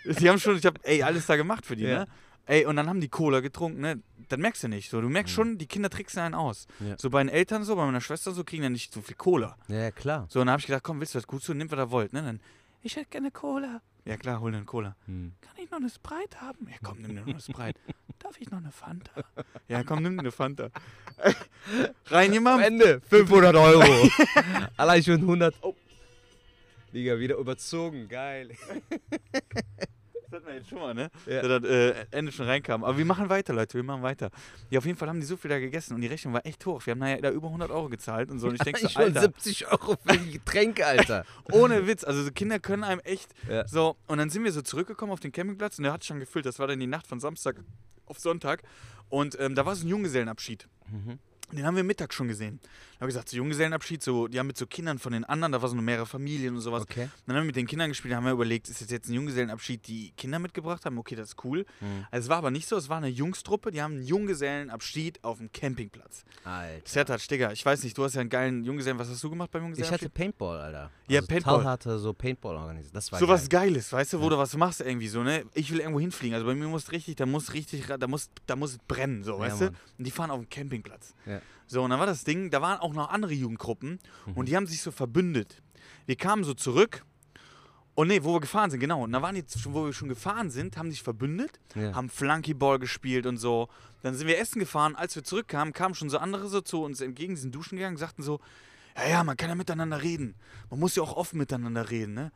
die haben schon, ich hab, ey, alles da gemacht für die, Ja. ne? Ey, und dann haben die Cola getrunken, ne? Das merkst du nicht so. Du merkst schon, die Kinder tricksen einen aus. Mhm. Ja. So bei den Eltern so, bei meiner Schwester so, kriegen ja nicht so viel Cola. Ja, klar. So, und dann hab ich gedacht, komm, willst du das gut so, nimm, was ihr wollt, ne? Dann, ich hätte gerne Cola. Ja klar, hol dir eine Cola. Hm. Kann ich noch eine Sprite haben? Ja, komm, nimm dir noch eine Sprite. Darf ich noch eine Fanta? Ja, komm, nimm dir eine Fanta. Rein Am jemand? Ende 500 Euro. Allein schon 100. Oh. Liga wieder überzogen. Geil. Das hatten wir jetzt schon mal, ne? Ja. Da das äh, Ende schon reinkam. Aber wir machen weiter, Leute, wir machen weiter. Ja, auf jeden Fall haben die so viel da gegessen und die Rechnung war echt hoch. Wir haben nachher da über 100 Euro gezahlt und so. Und ich denke so, schon Alter, 70 Euro für die Getränke, Alter. ohne Witz. Also so Kinder können einem echt Ja. so. Und dann sind wir so zurückgekommen auf den Campingplatz und der hat schon gefüllt. Das war dann die Nacht von Samstag auf Sonntag. Und ähm, da war so ein Junggesellenabschied. Mhm. Den haben wir Mittag schon gesehen. Da habe ich gesagt, so Junggesellenabschied, so, die haben mit so Kindern von den anderen, da war so eine mehrere Familien und sowas. Okay. Dann haben wir mit den Kindern gespielt, haben wir überlegt, ist das jetzt ein Junggesellenabschied, die Kinder mitgebracht haben? Okay, das ist cool. Mhm. Also es war aber nicht so, es war eine Jungstruppe, die haben einen Junggesellenabschied auf dem Campingplatz. Alter. Sertac, Digga, ich weiß nicht, du hast ja einen geilen Junggesellen, was hast du gemacht beim Ich hatte Junggesellenabschied? Paintball, Alter. Ja, also Paintball. Tal hatte so Paintball organisiert. Das war so geil. was Geiles, weißt du, wo du was machst irgendwie so, ne? Ich will irgendwo hinfliegen, also bei mir muss richtig, da muss richtig, da muss, da muss es brennen, so, Ja, weißt du? Mann. Und die fahren auf dem Campingplatz. Ja. Ja. So, und dann war das Ding, da waren auch noch andere Jugendgruppen Mhm. und die haben sich so verbündet. Wir kamen so zurück und nee, wo wir gefahren sind, genau. Und da waren die, schon, wo wir schon gefahren sind, haben sich verbündet, Ja. haben Flunkyball gespielt und so. Dann sind wir essen gefahren. Als wir zurückkamen, kamen schon so andere so zu uns entgegen, sind duschen gegangen, sagten so, ja, ja, man kann ja miteinander reden. Man muss ja auch offen miteinander reden, ne?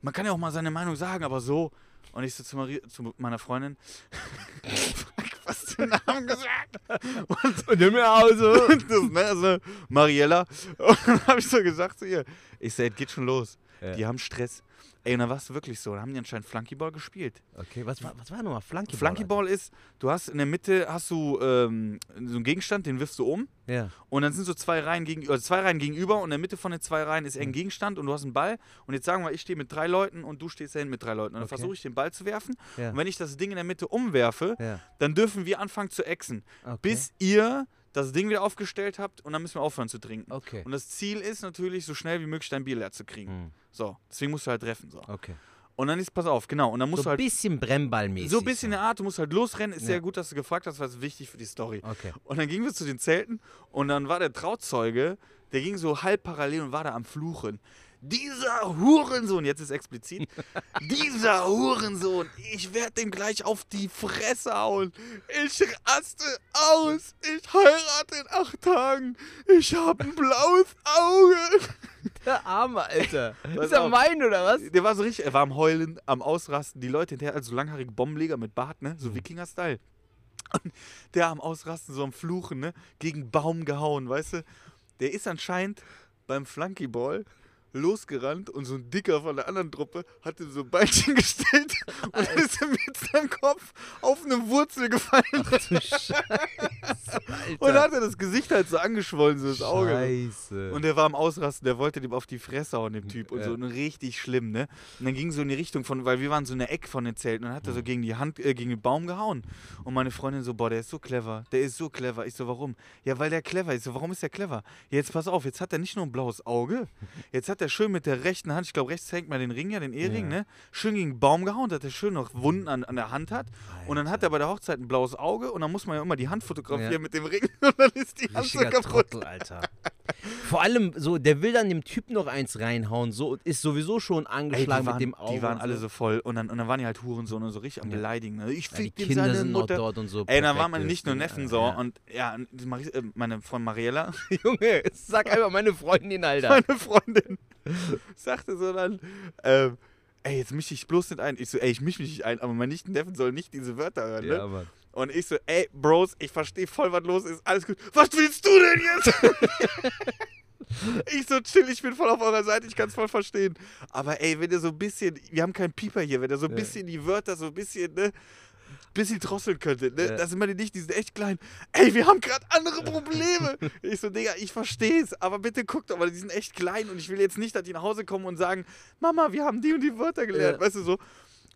Man kann ja auch mal seine Meinung sagen, aber so. Und ich so zu, Marie, zu meiner Freundin, was du den Namen gesagt? Und, und in mir Hause. Und das, ne, also Mariella. Und dann habe ich so gesagt zu ihr, ich sag, geht schon los. Ja. Die haben Stress. Ey, und dann war es wirklich so. Da haben die anscheinend Flunkyball gespielt. Okay, was war, was war nochmal Flunkyball? Flunkyball ist, du hast in der Mitte hast du ähm, so einen Gegenstand, den wirfst du um. Ja. Und dann sind so zwei Reihen, gegen, also zwei Reihen gegenüber und in der Mitte von den zwei Reihen ist ein Gegenstand und du hast einen Ball. Und jetzt sagen wir, ich stehe mit drei Leuten und du stehst da hinten mit drei Leuten. Und dann Okay. versuche ich den Ball zu werfen. Ja. Und wenn ich das Ding in der Mitte umwerfe, Ja. dann dürfen wir anfangen zu exen. Okay. Bis ihr das Ding wieder aufgestellt habt und dann müssen wir aufhören zu trinken. Okay. Und das Ziel ist natürlich, so schnell wie möglich dein Bier leer zu kriegen. Hm. So, deswegen musst du halt treffen. So. Okay. Und dann ist, pass auf, genau. Und dann musst So du ein halt. bisschen Brennballmäßig. So ein bisschen in der Art, du musst halt losrennen. Ist Ja. sehr gut, dass du gefragt hast, was ist wichtig für die Story. Okay. Und dann gingen wir zu den Zelten und dann war der Trauzeuge, der ging so halb parallel und war da am Fluchen. Dieser Hurensohn, jetzt ist explizit, dieser Hurensohn, ich werde dem gleich auf die Fresse hauen. Ich raste aus. Ich heirate in acht Tagen. Ich habe ein blaues Auge. Der Arme, Alter. Pass ist er mein oder was? Der war so richtig, er war am Heulen, am Ausrasten. Die Leute hinterher, also so langhaarige Bombenleger mit Bart, ne? So Mhm. Wikinger-Style. Und der am Ausrasten, so am Fluchen, ne? Gegen Baum gehauen, weißt du? Der ist anscheinend beim Flunkyball losgerannt und so ein Dicker von der anderen Truppe hat ihm so ein Beinchen gestellt und ist ihm mit seinem Kopf auf eine Wurzel gefallen. Du Scheiße, und Alter. hat er das Gesicht halt so angeschwollen, so das Auge. Scheiße. Und der war am Ausrasten, der wollte dem auf die Fresse hauen, dem Typ. Und Ja. so und richtig schlimm, ne? Und dann ging so in die Richtung von, weil wir waren so in der Eck von den Zelten und dann hat er so gegen die Hand, äh, gegen den Baum gehauen. Und meine Freundin so, boah, der ist so clever, der ist so clever. Ich so, warum? Ja, weil der clever ist. So, warum ist der clever? Ja, jetzt pass auf, jetzt hat er nicht nur ein blaues Auge, jetzt hat er schön mit der rechten Hand, ich glaube, rechts hängt mal den Ring, ja, den Ehering, Ja. ne? Schön gegen den Baum gehauen, dass er schön noch Wunden an, an der Hand hat. Und dann hat er bei der Hochzeit ein blaues Auge und dann muss man ja immer die Hand fotografieren Ja. mit dem Ring und dann ist die Hand so kaputt. Trottel, Alter. Vor allem, so, der will dann dem Typ noch eins reinhauen, so, ist sowieso schon Ey, angeschlagen die waren, mit dem Auge. Die waren und alle so. voll und dann, und dann waren die halt Hurensohn und so richtig am Ja. Beleidigen. Ne? Ich Ja, die fick Kinder sind noch Mutter. dort und so. Ey, dann waren meine nicht nur Neffen Alter, so ja. und ja, äh, meine von Mariella, Junge, sag einfach meine Freundin, Alter. meine Freundin, sagte so dann, ähm, ey, jetzt misch dich bloß nicht ein. Ich so, ey, ich misch mich nicht ein, aber mein Nichten-Neffen soll nicht diese Wörter hören, ne? Ja, Mann. Und ich so, ey, Bros, ich verstehe voll, was los ist. Alles gut. Was willst du denn jetzt? ich so chill, ich bin voll auf eurer Seite, ich kann es voll verstehen. Aber ey, wenn ihr so ein bisschen, wir haben keinen Pieper hier, wenn ihr so ein bisschen die Wörter so ein bisschen, ne, bisschen drosseln könntet, ne? Ja. Das sind meine nicht, die sind echt klein. Ey, wir haben gerade andere Probleme. ich so, Digga, ich versteh's, aber bitte guckt doch mal, die sind echt klein und ich will jetzt nicht, dass die nach Hause kommen und sagen, Mama, wir haben die und die Wörter gelernt, Ja. weißt du so.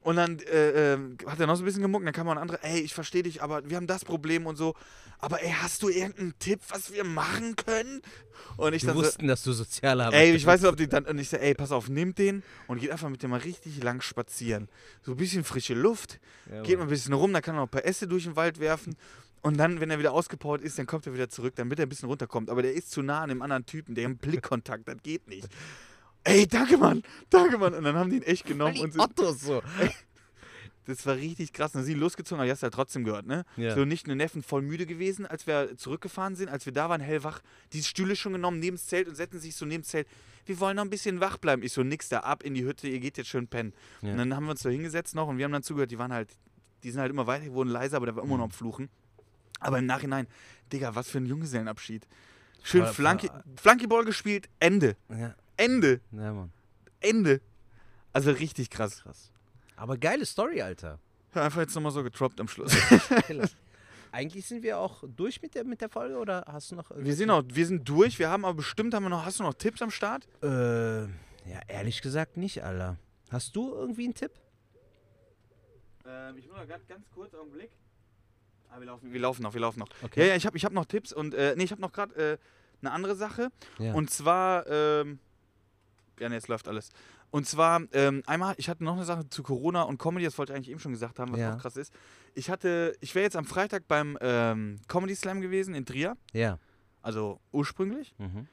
Und dann äh, ähm, hat er noch so ein bisschen gemuckt, dann kam mal ein anderer, ey, ich verstehe dich, aber wir haben das Problem und so. Aber ey, hast du irgendeinen Tipp, was wir machen können? Und ich Die dann so, wussten, dass du Sozialarbeiter ey, ich weiß nicht, ob die dann, und ich so, ey, pass auf, nehmt den und geht einfach mit dem mal richtig lang spazieren. So ein bisschen frische Luft, Ja, geht mal ein bisschen rum, dann kann er noch ein paar Äste durch den Wald werfen. Und dann, wenn er wieder ausgepowert ist, dann kommt er wieder zurück, damit er ein bisschen runterkommt. Aber der ist zu nah an dem anderen Typen, der einen Blickkontakt, das geht nicht. Ey, danke, Mann, danke, Mann. Und dann haben die ihn echt genommen und sind, Ottos so. das war richtig krass. Dann sind die losgezogen, aber die hast du ja trotzdem gehört, ne? Ja. So nicht nur Neffen voll müde gewesen, als wir zurückgefahren sind, als wir da waren, hellwach, die Stühle schon genommen neben das Zelt und setzen sich so neben das Zelt. Wir wollen noch ein bisschen wach bleiben. Ich so, nix da, ab in die Hütte, ihr geht jetzt schön pennen. Ja. Und dann haben wir uns da hingesetzt noch und wir haben dann zugehört, die waren halt, die sind halt immer weiter, die wurden leiser, aber der war immer noch am Fluchen. Aber im Nachhinein, Digga, was für ein Junggesellenabschied. Schön voll- Flunkyball gespielt, Ende. Ja, Ende. ja, Mann. Ende. Also richtig krass. Krass. Aber geile Story, Alter. Ja, einfach jetzt nochmal so getroppt am Schluss. Eigentlich sind wir auch durch mit der, mit der Folge oder hast du noch Wir sind, auch, wir sind durch, wir haben aber bestimmt, haben wir noch, hast du noch Tipps am Start? Äh, ja, ehrlich gesagt nicht, Alter. Hast du irgendwie einen Tipp? Ähm, ich muss noch ganz, ganz kurz, Augenblick. Ah, wir laufen, wir laufen noch, wir laufen noch. Okay. Ja, ja, ich habe ich hab noch Tipps und, äh, nee, ich habe noch gerade äh, eine andere Sache. Ja. Und zwar, ähm, ja, nee, jetzt läuft alles. Und zwar, ähm, einmal, ich hatte noch eine Sache zu Corona und Comedy, das wollte ich eigentlich eben schon gesagt haben, was Ja. auch krass ist. Ich hatte, ich wäre jetzt am Freitag beim ähm, Comedy Slam gewesen in Trier. Ja. Also ursprünglich. Mhm.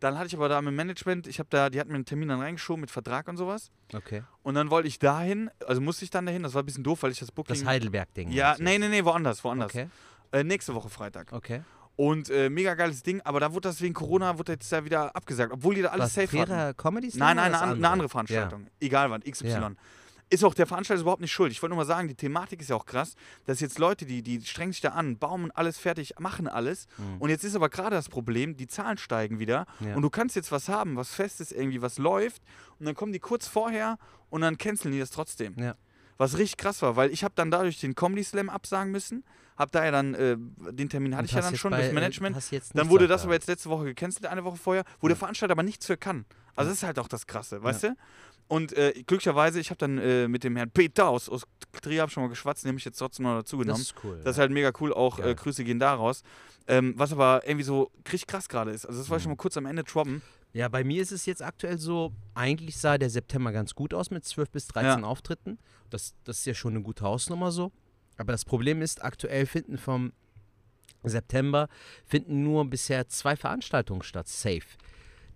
Dann hatte ich aber da mit dem Management, ich habe da, die hatten mir einen Termin dann reingeschoben mit Vertrag und sowas. Okay. Und dann wollte ich dahin, also musste ich dann dahin, das war ein bisschen doof, weil ich das Booking. Das Heidelberg-Ding. ja, nee, nee, nee, woanders, woanders. Okay. Äh, nächste Woche Freitag. Okay. Und äh, mega geiles Ding, aber da wurde das wegen Corona, wurde jetzt da wieder abgesagt, obwohl die da alles Was, safe hatten. Comedy Nein, nein, eine, an- eine andere Veranstaltung. Egal wann, XY. Ja. Ist auch der Veranstalter überhaupt nicht schuld. Ich wollte nur mal sagen, die Thematik ist ja auch krass, dass jetzt Leute, die, die strengen sich da an, bauen alles fertig, machen alles. Und jetzt ist aber gerade das Problem, die Zahlen steigen wieder. Mhm. Ja. Und du kannst jetzt was haben, was fest ist, irgendwie, was läuft. Und dann kommen die kurz vorher und dann canceln die das trotzdem. Ja. Was richtig krass war, weil ich habe dann dadurch den Comedy Slam absagen müssen. Hab da ja dann, äh, den Termin hatte Und ich ja dann schon durch äh, Management. Dann wurde das aber jetzt letzte Woche gecancelt, eine Woche vorher, wo der Veranstalter aber nichts für kann. Also das ist halt auch das Krasse, weißt du? Und äh, glücklicherweise, ich habe dann äh, mit dem Herrn Peter aus, aus Trier schon mal geschwatzt, den habe ich jetzt trotzdem noch dazu Das genommen. ist cool. Das ist halt mega cool, auch äh. Grüße gehen da raus. Ähm, was aber irgendwie so richtig krass gerade ist. Also das Mhm. wollte ich schon mal kurz am Ende droppen. Ja, bei mir ist es jetzt aktuell so, eigentlich sah der September ganz gut aus mit 12 bis 13 Ja. Auftritten. Das, das ist ja schon eine gute Hausnummer so. Aber das Problem ist, aktuell finden vom September finden nur bisher zwei Veranstaltungen statt, safe.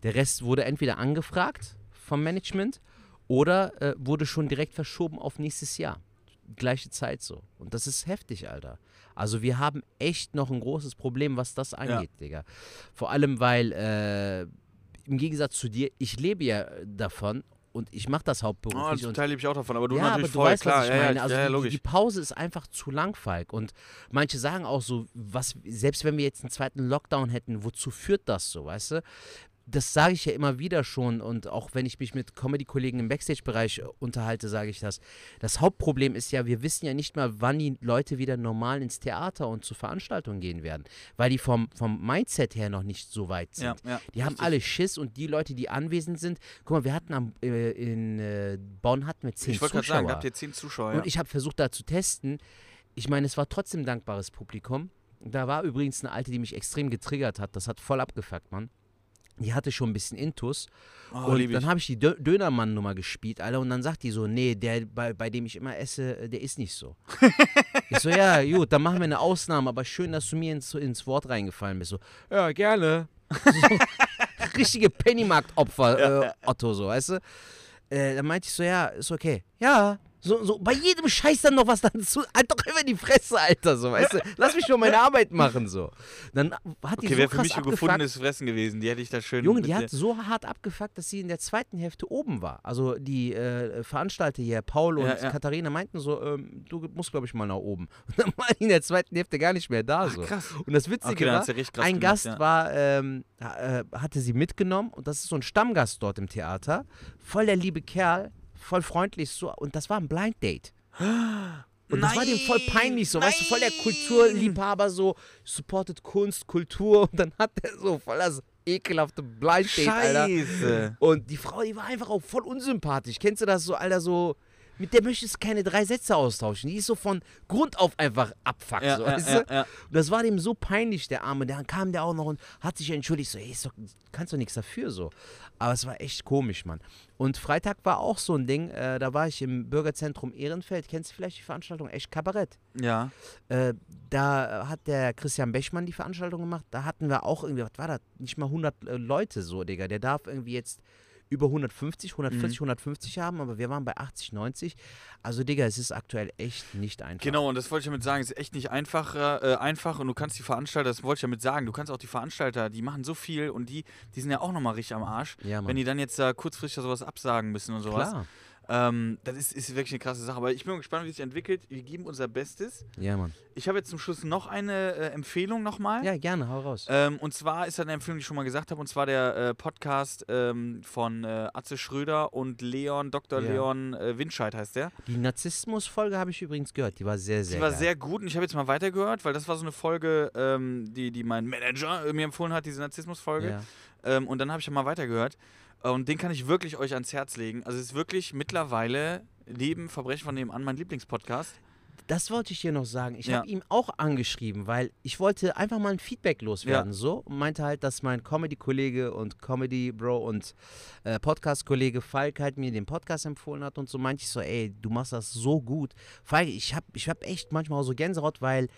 Der Rest wurde entweder angefragt vom Management oder äh, wurde schon direkt verschoben auf nächstes Jahr. Gleiche Zeit so. Und das ist heftig, Alter. Also wir haben echt noch ein großes Problem, was das angeht, Digga. Vor allem, weil äh, im Gegensatz zu dir, ich lebe ja davon und ich mache das Oh, hauptberuflich. zum und Teil lebe ich auch davon, aber du ja, natürlich aber du voll, weißt, klar. was ich ja, meine. Also ja, die, die Pause ist einfach zu lang, Falk. Und manche sagen auch so, was, selbst wenn wir jetzt einen zweiten Lockdown hätten, wozu führt das so, weißt du? Das sage ich ja immer wieder schon und auch wenn ich mich mit Comedy-Kollegen im Backstage-Bereich äh, unterhalte, sage ich das. Das Hauptproblem ist ja, wir wissen ja nicht mal, wann die Leute wieder normal ins Theater und zu Veranstaltungen gehen werden, weil die vom, vom Mindset her noch nicht so weit sind. Ja, ja, Die haben richtig. alle Schiss und die Leute, die anwesend sind, guck mal, wir hatten am, äh, in äh, Bonn hatten wir zehn Ich wollte Zuschauer. gerade sagen, habt ihr zehn Zuschauer. Ja. Und ich habe versucht, da zu testen. Ich meine, es war trotzdem dankbares Publikum. Da war übrigens eine Alte, die mich extrem getriggert hat. Das hat voll abgefuckt, Mann. Die hatte schon ein bisschen Intus. oh, und dann habe ich die Dö Dönermann-Nummer gespielt, Alter. Und dann sagt die so, nee, der, bei, bei dem ich immer esse, äh, der ist nicht so. ich so, ja, gut, dann machen wir eine Ausnahme. Aber schön, dass du mir ins, ins Wort reingefallen bist. So, ja, gerne. So, richtige Pennymarkt-Opfer, äh, Otto, so, weißt du? Äh, dann meinte ich so, ja, ist okay. Ja. So, so bei jedem Scheiß dann noch was dazu. Halt doch immer die Fresse, Alter, so, weißt du? Lass mich schon meine Arbeit machen, so. Dann hat die Okay, so wäre für mich ein abgefuckt. gefundenes Fressen gewesen. Die hätte ich da schön. Junge, die hat so hart abgefuckt, dass sie in der zweiten Hälfte oben war. Also die äh, Veranstalter hier, Paul und Ja, ja. Katharina, meinten so, ähm, du musst, glaube ich, mal nach oben. Und dann war die in der zweiten Hälfte gar nicht mehr da. So. krass. Und das Witzige Okay, war, ein gemacht, Gast ja. war, ähm, äh, hatte sie mitgenommen und das ist so ein Stammgast dort im Theater. Voll der liebe Kerl, voll freundlich so. Und das war ein Blind Date. Und das war dem voll peinlich so, weißt du, voll der Kulturliebhaber so, supportet Kunst, Kultur und dann hat er so voll das ekelhafte Blind Date, Alter. Scheiße. Und die Frau, die war einfach auch voll unsympathisch. Kennst du das so, Alter, so, mit der möchtest du keine drei Sätze austauschen. Die ist so von Grund auf einfach abfuck, Ja, so, ja, weißt du? ja. Und das war dem so peinlich, der Arme. Dann kam der auch noch und hat sich entschuldigt, so, ey, doch, kannst doch nichts dafür, so. Aber es war echt komisch, Mann. Und Freitag war auch so ein Ding, äh, da war ich im Bürgerzentrum Ehrenfeld. Kennst du vielleicht die Veranstaltung Echt Kabarett? Ja. Äh, da hat der Christian Bechmann die Veranstaltung gemacht. Da hatten wir auch irgendwie, was war das? Nicht mal 100 äh, Leute so, Digga. Der darf irgendwie jetzt über 150, 140, 150 haben, aber wir waren bei 80, 90. Also, Digga, es ist aktuell echt nicht einfach. Genau, und das wollte ich damit sagen, es ist echt nicht einfach, äh, einfach und du kannst die Veranstalter, das wollte ich damit sagen, du kannst auch die Veranstalter, die machen so viel und die, die sind ja auch nochmal richtig am Arsch, Ja, wenn die dann jetzt da kurzfristig sowas absagen müssen und sowas. Klar. Ähm, das ist, ist wirklich eine krasse Sache, aber ich bin gespannt, wie es sich entwickelt. Wir geben unser Bestes. Ja, Mann. Ich habe jetzt zum Schluss noch eine äh, Empfehlung nochmal. Ja, gerne, hau raus. Ähm, und zwar ist das eine Empfehlung, die ich schon mal gesagt habe, und zwar der äh, Podcast ähm, von äh, Atze Schröder und Leon, Dr. Ja. Leon äh, Winscheid heißt der. Die Narzissmus-Folge habe ich übrigens gehört. Die war sehr, sehr Die war geil. sehr gut und ich habe jetzt mal weitergehört, weil das war so eine Folge, ähm, die, die mein Manager äh, mir empfohlen hat, diese Narzissmus-Folge. Ja. Ähm, und dann habe ich mal weitergehört. Und den kann ich wirklich euch ans Herz legen. Also es ist wirklich mittlerweile neben Verbrechen von nebenan mein Lieblingspodcast. Das wollte ich hier noch sagen. Ich Ja. habe ihm auch angeschrieben, weil ich wollte einfach mal ein Feedback loswerden. So und meinte halt, dass mein Comedy-Kollege und Comedy-Bro und äh, Podcast-Kollege Falk halt mir den Podcast empfohlen hat und so meinte ich so, ey, du machst das so gut. Falk, ich habe ich hab echt manchmal auch so Gänsehaut, weil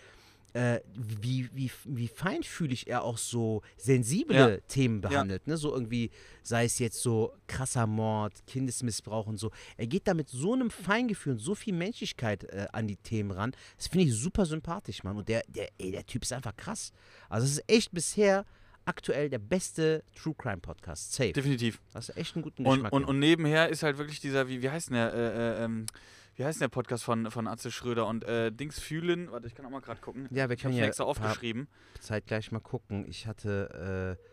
äh, wie, wie, wie feinfühlig er auch so sensible Ja. Themen behandelt. Ne? So irgendwie, sei es jetzt so krasser Mord, Kindesmissbrauch und so. Er geht da mit so einem Feingefühl und so viel Menschlichkeit äh, an die Themen ran. Das finde ich super sympathisch, Mann. Und der, der, ey, der Typ ist einfach krass. Also es ist echt bisher aktuell der beste True Crime Podcast. Safe. Definitiv. Das ist echt einen guten Und, Geschmack. und, Mann. und nebenher ist halt wirklich dieser, wie, wie heißt denn der, äh, äh, ähm, wie heißt denn der Podcast von, von Atze Schröder und äh, Dings fühlen? Warte, ich kann auch mal gerade gucken. ja, wir Ich können habe ja extra aufgeschrieben. Zeit gleich mal gucken. Ich hatte, äh,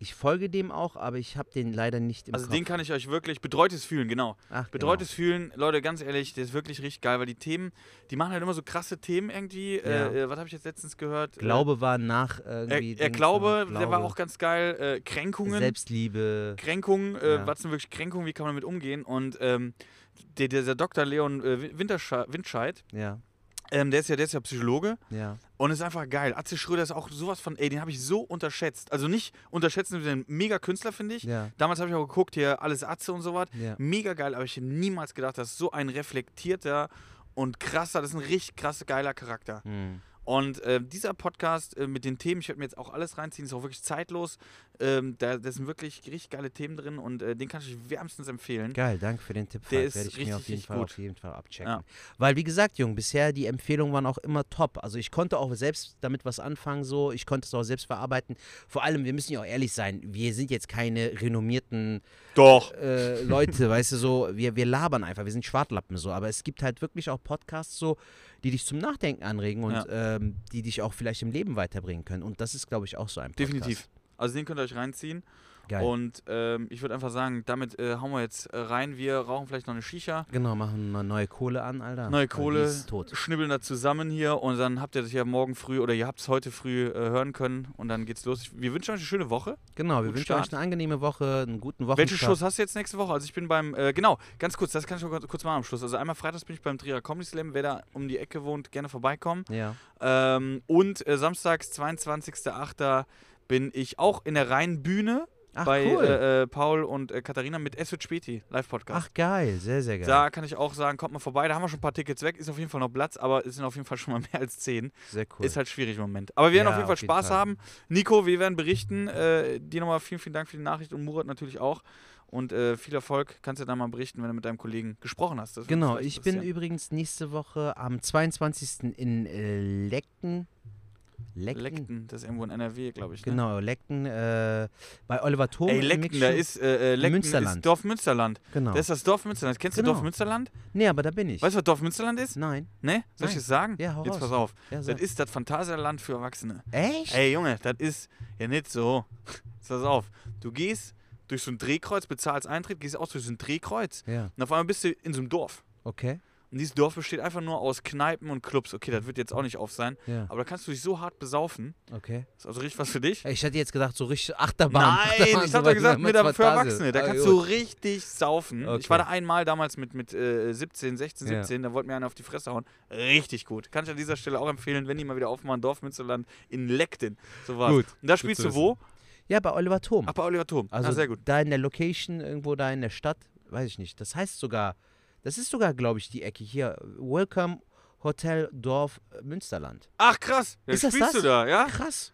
ich folge dem auch, aber ich habe den leider nicht im Also Kopf. den kann ich euch wirklich, betreutes Fühlen, genau. Ach, Betreutes Fühlen, Leute, ganz ehrlich, der ist wirklich richtig geil, weil die Themen, die machen halt immer so krasse Themen irgendwie. Ja. Äh, äh, was habe ich jetzt letztens gehört? Genau. Glaube war nach äh, irgendwie. er, er glaube, äh, der war auch ganz geil. Äh, Kränkungen. Selbstliebe. Kränkungen, äh, Ja. was sind wirklich Kränkungen, wie kann man damit umgehen? Und ähm, der, dieser Dr. Leon äh, Wintersche Windscheid, Ja, ähm, der, ist ja, der ist ja Psychologe ja. und ist einfach geil. Atze Schröder ist auch sowas von, ey, den habe ich so unterschätzt. Also nicht unterschätzt, ein mega Künstler, finde ich. Ja, Damals habe ich auch geguckt, hier alles Atze und sowas. ja. Mega geil, aber ich hätte niemals gedacht, dass so ein reflektierter und krasser, das ist ein richtig krass geiler Charakter. Hm. Und äh, dieser Podcast äh, mit den Themen, ich werde mir jetzt auch alles reinziehen, ist auch wirklich zeitlos. Ähm, da, da sind wirklich richtig geile Themen drin und äh, den kann ich euch wärmstens empfehlen. Geil, danke für den Tipp. Der Falk. ist Werde ich richtig, mir auf jeden, Fall, gut. auf jeden Fall abchecken. Ja. Weil, wie gesagt, Jung, bisher die Empfehlungen waren auch immer top. Also ich konnte auch selbst damit was anfangen, so. Ich konnte es auch selbst verarbeiten. Vor allem, wir müssen ja auch ehrlich sein, wir sind jetzt keine renommierten äh, Leute, weißt du, so, wir, wir labern einfach, wir sind Schwartlappen so, aber es gibt halt wirklich auch Podcasts so, die dich zum Nachdenken anregen und ähm, die dich auch vielleicht im Leben weiterbringen können. Und das ist, glaube ich, auch so ein Podcast. Definitiv. Also den könnt ihr euch reinziehen. Geil. Und ähm, ich würde einfach sagen, damit äh, hauen wir jetzt äh, rein. Wir rauchen vielleicht noch eine Shisha, genau, machen eine neue Kohle an, Alter. neue Kohle, schnibbeln da zusammen hier und dann habt ihr das ja morgen früh oder ihr habt es heute früh äh, hören können und dann geht's los. Wir wünschen euch eine schöne Woche. Genau, wir Guten wünschen Start. euch eine angenehme Woche, einen guten Wochenstart. Welche Shows hast du jetzt nächste Woche? Also ich bin beim, äh, genau, ganz kurz, das kann ich noch kurz machen am Schluss. Also einmal freitags bin ich beim Trierer Comedy Slam. Wer da um die Ecke wohnt, gerne vorbeikommen. Ja. Ähm, und äh, samstags, 22.08. bin ich auch in der Rheinbühne Ach, bei cool. äh, äh, Paul und äh, Katharina mit Es wird Späti, Live-Podcast. Ach, geil, sehr, sehr geil. Da kann ich auch sagen, kommt mal vorbei. Da haben wir schon ein paar Tickets weg. Ist auf jeden Fall noch Platz, aber es sind auf jeden Fall schon mal mehr als zehn. sehr cool. Ist halt schwierig im Moment. Aber wir werden Ja, auf jeden Fall auf jeden Spaß Fall. haben. Nico, wir werden berichten. Äh, dir nochmal vielen, vielen Dank für die Nachricht und Murat natürlich auch. Und äh, viel Erfolg. Kannst du da mal berichten, wenn du mit deinem Kollegen gesprochen hast. Genau, ich bin übrigens nächste Woche am 22. in äh, Lecken. Lecken? Leckten, das ist irgendwo in NRW, glaube ich. Ne? Genau, Lecken, äh, bei Oliver Thom. Ey, Leckten, da ist äh, äh, Leckten Münsterland. ist Dorf Münsterland. Genau. Das ist das Dorf Münsterland. Kennst du Genau. Dorf Münsterland? nee, aber da bin ich. Weißt du, was Dorf Münsterland ist? Nein. Ne? Soll ich Nein. es sagen? Ja, hau Jetzt raus. pass auf. Ja, Das ist das Phantasialand für Erwachsene. Echt? Ey, Junge, das ist ja nicht so. Jetzt Pass auf. Du gehst durch so ein Drehkreuz, bezahlst Eintritt, gehst auch durch so ein Drehkreuz Ja, und auf einmal bist du in so einem Dorf. okay. Und dieses Dorf besteht einfach nur aus Kneipen und Clubs. Okay, das wird jetzt auch nicht auf sein. Ja, Aber da kannst du dich so hart besaufen. okay. Ist also richtig was für dich. Ich hatte jetzt gedacht, so richtig Achterbahn. Nein, Achterbahn, ich hab doch gesagt, mit für. Erwachsene. Da Ah, kannst gut. du richtig saufen. Okay. Ich war da einmal damals mit, mit äh, 17, 16, Ja. 17. Da wollte mir einer auf die Fresse hauen. Richtig gut. Kann ich an dieser Stelle auch empfehlen, wenn die mal wieder aufmachen. Dorf Münsterland in Leckten. So war's. Gut, Und da spielst du wo? Ja, bei Oliver Thom. Ach, bei Oliver Thom. Also ah, sehr gut. da in der Location, irgendwo da in der Stadt, weiß ich nicht. Das heißt sogar, das ist sogar, glaube ich, die Ecke hier. Welcome Hotel Dorf äh, Münsterland. Ach, krass. Ja, Ist das spielst das? du da, ja? Krass.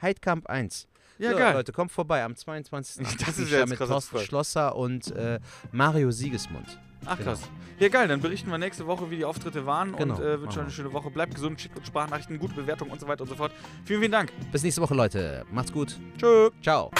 Heidkamp 1. Ja, so, geil. Leute, kommt vorbei am 22. Das ist ja jetzt mit Thorsten. Schlosser und äh, Mario Siegesmund. Ach, genau. krass. Ja, geil. Dann berichten wir nächste Woche, wie die Auftritte waren. Genau, Und äh, wünschen euch eine schöne Woche. Bleibt gesund, schickt uns Sprachnachrichten, gute Bewertungen und so weiter und so fort. Vielen, vielen Dank. Bis nächste Woche, Leute. Macht's gut. Tschö. Ciao.